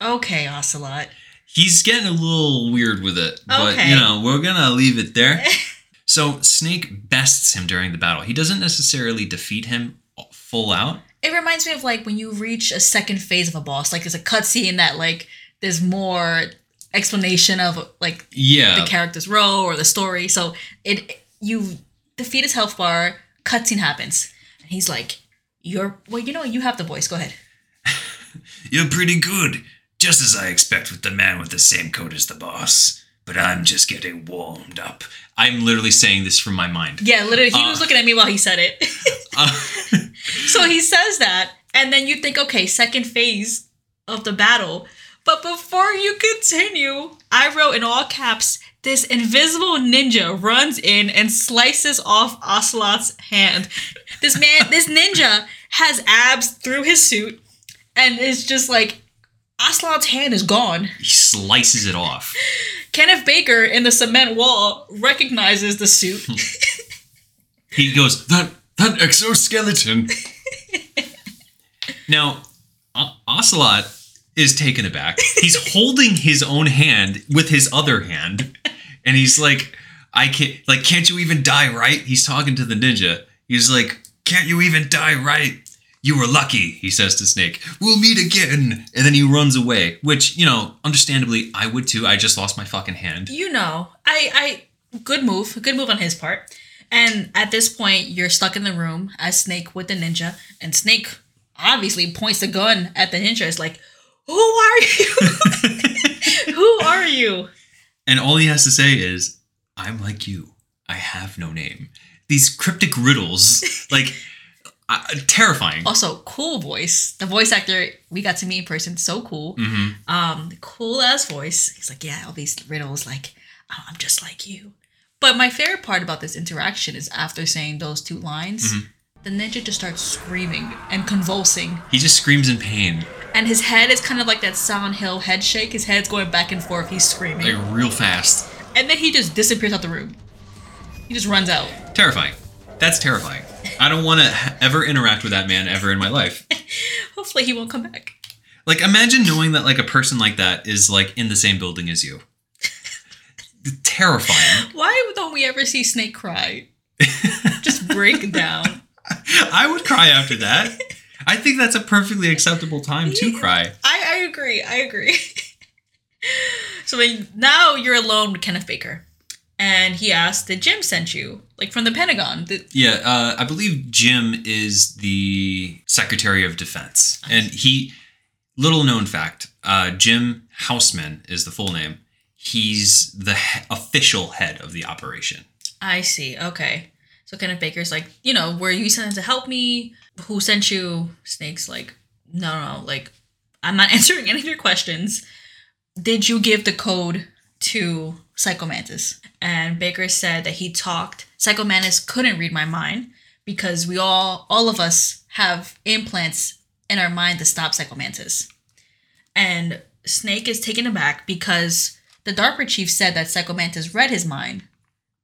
Okay, Ocelot. He's getting a little weird with it, but Okay. you know we're gonna leave it there. <laughs> so Snake bests him during the battle. He doesn't necessarily defeat him full out. It reminds me of like when you reach a second phase of a boss. Like there's a cutscene that like there's more explanation of like Yeah, the character's role or the story. So it you defeat his health bar. Cutscene happens, and he's like, "You're well, you know, you have the voice. Go ahead." <laughs> You're pretty good. Just as I expect with the man with the same coat as the boss. But I'm just getting warmed up. I'm literally saying this from my mind. Yeah, literally, he Uh. was looking at me while he said it. <laughs> Uh, <laughs> so he says that, and then you think, okay, second phase of the battle. But before you continue, I wrote in all caps, this invisible ninja runs in and slices off Ocelot's hand. This man, this ninja has abs through his suit, and it's just like Ocelot's hand is gone. he slices it off. Kenneth Baker in the cement wall recognizes the suit. <laughs> He goes, that that exoskeleton. <laughs> now, O- Ocelot is taken aback. He's <laughs> holding his own hand with his other hand, and he's like, "I can't. Like, can't you even die right?" He's talking to the ninja. He's like, "Can't you even die right?" You were lucky, he says to Snake. We'll meet again. And then he runs away, which, you know, understandably, I would too. I just lost my fucking hand. you know, I, I, good move, good move on his part. And at this point, you're stuck in the room as Snake with the ninja, and Snake obviously points the gun at the ninja. It's like, who are you? <laughs> who are you? And all he has to say is, I'm like you. I have no name. These cryptic riddles, like, <laughs> uh, terrifying. Also, cool voice. The voice actor we got to meet in person, so cool. hmm Um, cool ass voice. He's like, yeah, all these riddles, like, oh, I'm just like you. But my favorite part about this interaction is after saying those two lines, the ninja just starts screaming and convulsing. He just screams in pain, And his head is kind of like that Silent Hill head shake. His head's going back and forth. He's screaming. like, real fast. and then he just disappears out the room. He just runs out. Terrifying. That's terrifying. I don't want to ever interact with that man ever in my life. <laughs> Hopefully, he won't come back. Like, imagine knowing that, like, a person like that is, like, in the same building as you. <laughs> terrifying. Why don't we ever see Snake cry? <laughs> just break down. I would cry after that. I think that's a perfectly acceptable time to cry. I, I agree. I agree. so now you're alone with Kenneth Baker. And he asked, Did Jim send you? Like from the Pentagon. Did, Yeah, uh, I believe Jim is the Secretary of Defense, and he. Little known fact: uh, Jim Houseman is the full name. He's the he- official head of the operation. I see. Okay. So Kenneth Baker's like, you know, were you sent to help me? Who sent you? Snake's like, no, no, like, I'm not <laughs> answering any of your questions. Did you give the code to Psychomantis? And Baker said that he talked. Psycho Mantis couldn't read my mind because we all, all of us, have implants in our mind to stop Psycho Mantis. And Snake is taken aback because the DARPA chief said that Psycho Mantis read his mind.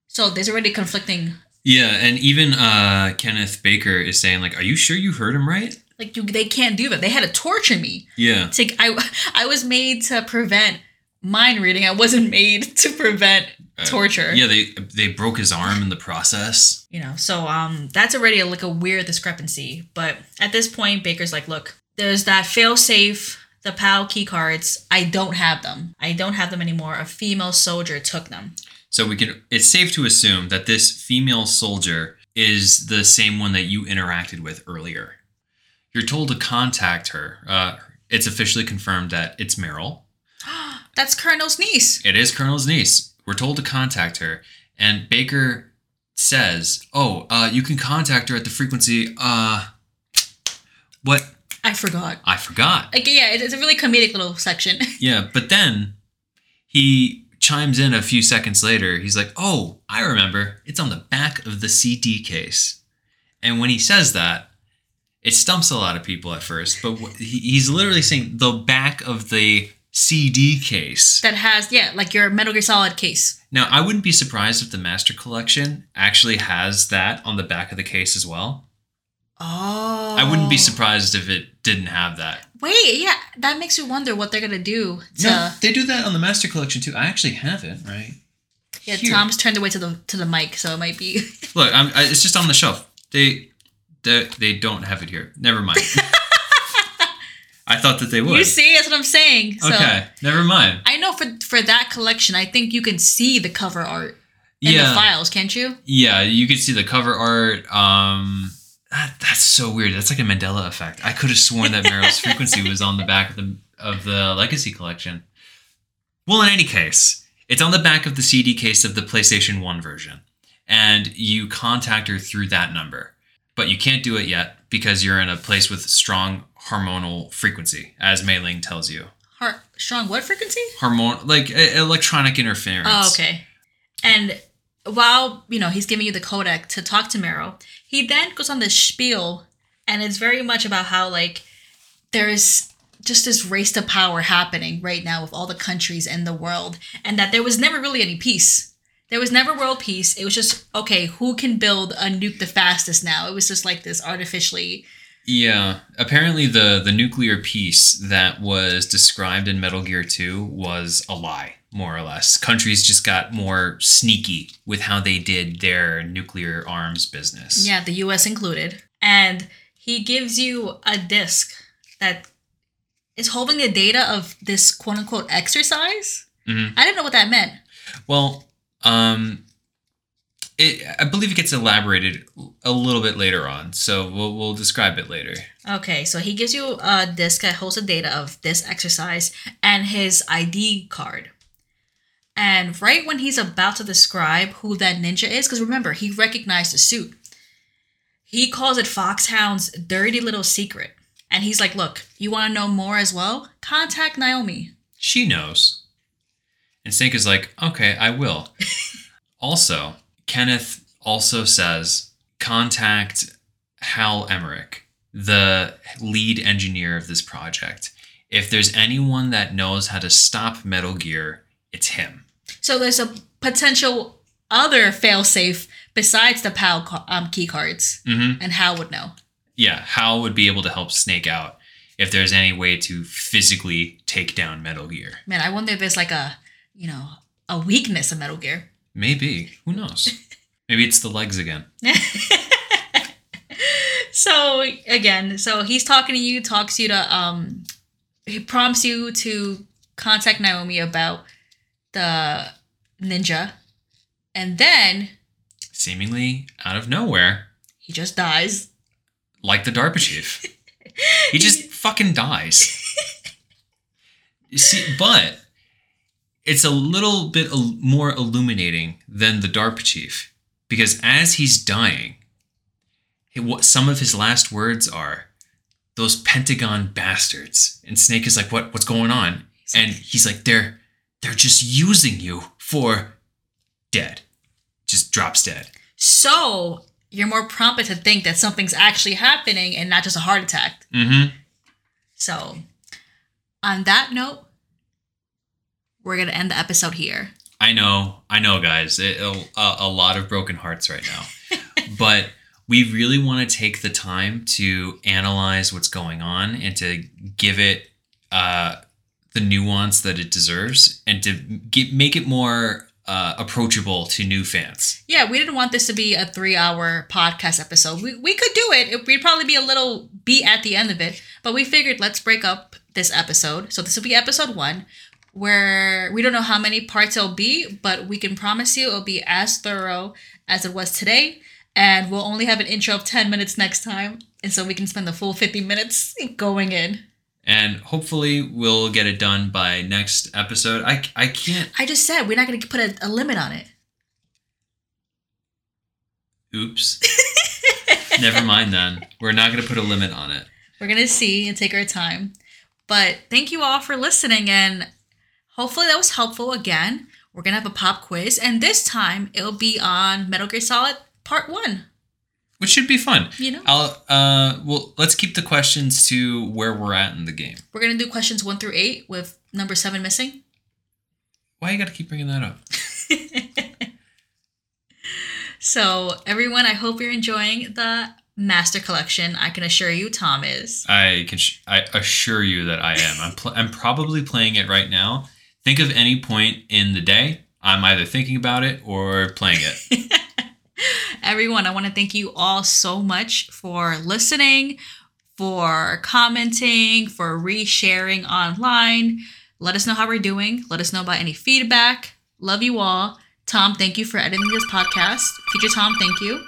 So there's already conflicting. Yeah, and even uh, Kenneth Baker is saying like, "Are you sure you heard him right?" Like you, they can't do that. They had to torture me. Yeah. To, I, I was made to prevent mind reading. I wasn't made <laughs> to prevent torture. Yeah, they they broke his arm in the process. You know, so um, that's already like a weird discrepancy. But at this point, Baker's like, look, there's that fail safe, the PAL key cards. I don't have them. I don't have them anymore. A female soldier took them. So we can. It's safe to assume that this female soldier is the same one that you interacted with earlier. You're told to contact her. Uh, it's officially confirmed that it's Meryl. <gasps> That's Colonel's niece. It is Colonel's niece. We're told to contact her, and Baker says, "Oh, uh, you can contact her at the frequency. Uh, what? I forgot. I forgot. Like, yeah, it's a really comedic little section. <laughs> Yeah, but then he chimes in a few seconds later. He's like, "Oh, I remember. It's on the back of the CD case." And when he says that, it stumps a lot of people at first. But he's literally saying the back of the CD case. that has, yeah, like your Metal Gear Solid case. Now, I wouldn't be surprised if the Master Collection actually has that on the back of the case as well. Oh. I wouldn't be oh. surprised if it didn't have that. Wait, yeah, that makes you wonder what they're gonna do to. No, they do that on the Master Collection too. I actually have it, right? yeah, here. Tom's turned away to the to the mic, so it might be. Look, I'm, I, it's just on the shelf. They, they, they don't have it here. Never mind. <laughs> I thought that they would. you see, that's what I'm saying. So okay, never mind. I know for for that collection, I think you can see the cover art in yeah, the files, can't you? yeah. You can see the cover art. Um, that, that's so weird. That's like a Mandela effect. I could have sworn that Meryl's <laughs> frequency was on the back of the of the Legacy collection. Well, in any case, it's on the back of the CD case of the PlayStation One version, and you contact her through that number. But you can't do it yet because you're in a place with strong hormonal frequency, as Mei Ling tells you. Heart strong what frequency? Hormone, like e- electronic interference. Oh, okay. And while you know he's giving you the codec to talk to Meryl, he then goes on this spiel, and it's very much about how like there's just this race to power happening right now with all the countries in the world, and that there was never really any peace. There was never world peace. It was just okay. Who can build a nuke the fastest now? It was just like this artificially. Yeah, apparently the the nuclear peace that was described in Metal Gear 2 was a lie, more or less. Countries just got more sneaky with how they did their nuclear arms business. Yeah, the U.S. included, and he gives you a disc that is holding the data of this quote unquote exercise. Mhm. I didn't know what that meant. Well, um it, I believe it gets elaborated a little bit later on, so we'll, we'll describe it later. Okay, so he gives you a disc that holds the data of this exercise and his ID card. And right when he's about to describe who that ninja is, because remember, he recognized the suit, he calls it Foxhound's dirty little secret. And he's like, Look, you want to know more as well? Contact Naomi. She knows. And Snake is like, okay, I will. <laughs> also, Kenneth also says, contact Hal Emmerich, the lead engineer of this project. If there's anyone that knows how to stop Metal Gear, it's him. So there's a potential other failsafe besides the PAL um, key cards, Mm-hmm. and Hal would know. Yeah, Hal would be able to help Snake out if there's any way to physically take down Metal Gear. Man, I wonder if there's like a, you know, a weakness of Metal Gear. Maybe. Who knows? <laughs> Maybe it's the legs again. <laughs> So again, so he's talking to you, talks you to um he prompts you to contact Naomi about the ninja. And then Seemingly out of nowhere, he just dies. like the DARPA chief. <laughs> He just fucking dies. You see, but it's a little bit more illuminating than the DARPA chief because as he's dying, what some of his last words are, those Pentagon bastards. And Snake is like, what what's going on? And he's like, they're they're just using you for dead. Just drops dead. So you're more prompted to think that something's actually happening and not just a heart attack. Mm-hmm. So, on that note, we're gonna end the episode here. I know, I know, guys. It, a, a lot of broken hearts right now, <laughs> but we really want to take the time to analyze what's going on and to give it uh, the nuance that it deserves, and to get, make it more uh, approachable to new fans. Yeah, we didn't want this to be a three-hour podcast episode. We we could do it. it. We'd probably be a little beat at the end of it, but we figured let's break up this episode. So this will be episode one where we don't know how many parts it'll be, but we can promise you it'll be as thorough as it was today. And we'll only have an intro of 10 minutes next time. And so we can spend the full 50 minutes going in. And hopefully we'll get it done by next episode. I, I can't. I just said we're not going to put a, a limit on it. Oops. Never mind then. We're not going to put a limit on it. We're going to see and take our time. But thank you all for listening. And hopefully that was helpful again. We're going to have a pop quiz. And this time it'll be on Metal Gear Solid Part 1. Which should be fun. You know? I'll uh well let's keep the questions to where we're at in the game. We're going to do questions 1 through 8 with number 7 missing. Why you got to keep bringing that up? <laughs> So, everyone, I hope you're enjoying the Master Collection. I can assure you, Tom is. I can sh- I assure you that I am. I'm pl- I'm probably playing it right now. Think of any point in the day. I'm either thinking about it or playing it. <laughs> Everyone, I want to thank you all so much for listening, for commenting, for resharing online. Let us know how we're doing. Let us know about any feedback. Love you all. Tom, thank you for editing this podcast. Future Tom, thank you.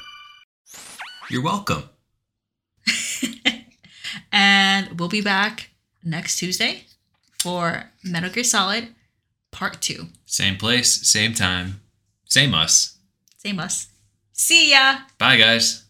You're welcome. <laughs> And we'll be back next Tuesday for Metal Gear Solid Part 2. same place, same time, same us. Same us. See ya! Bye guys.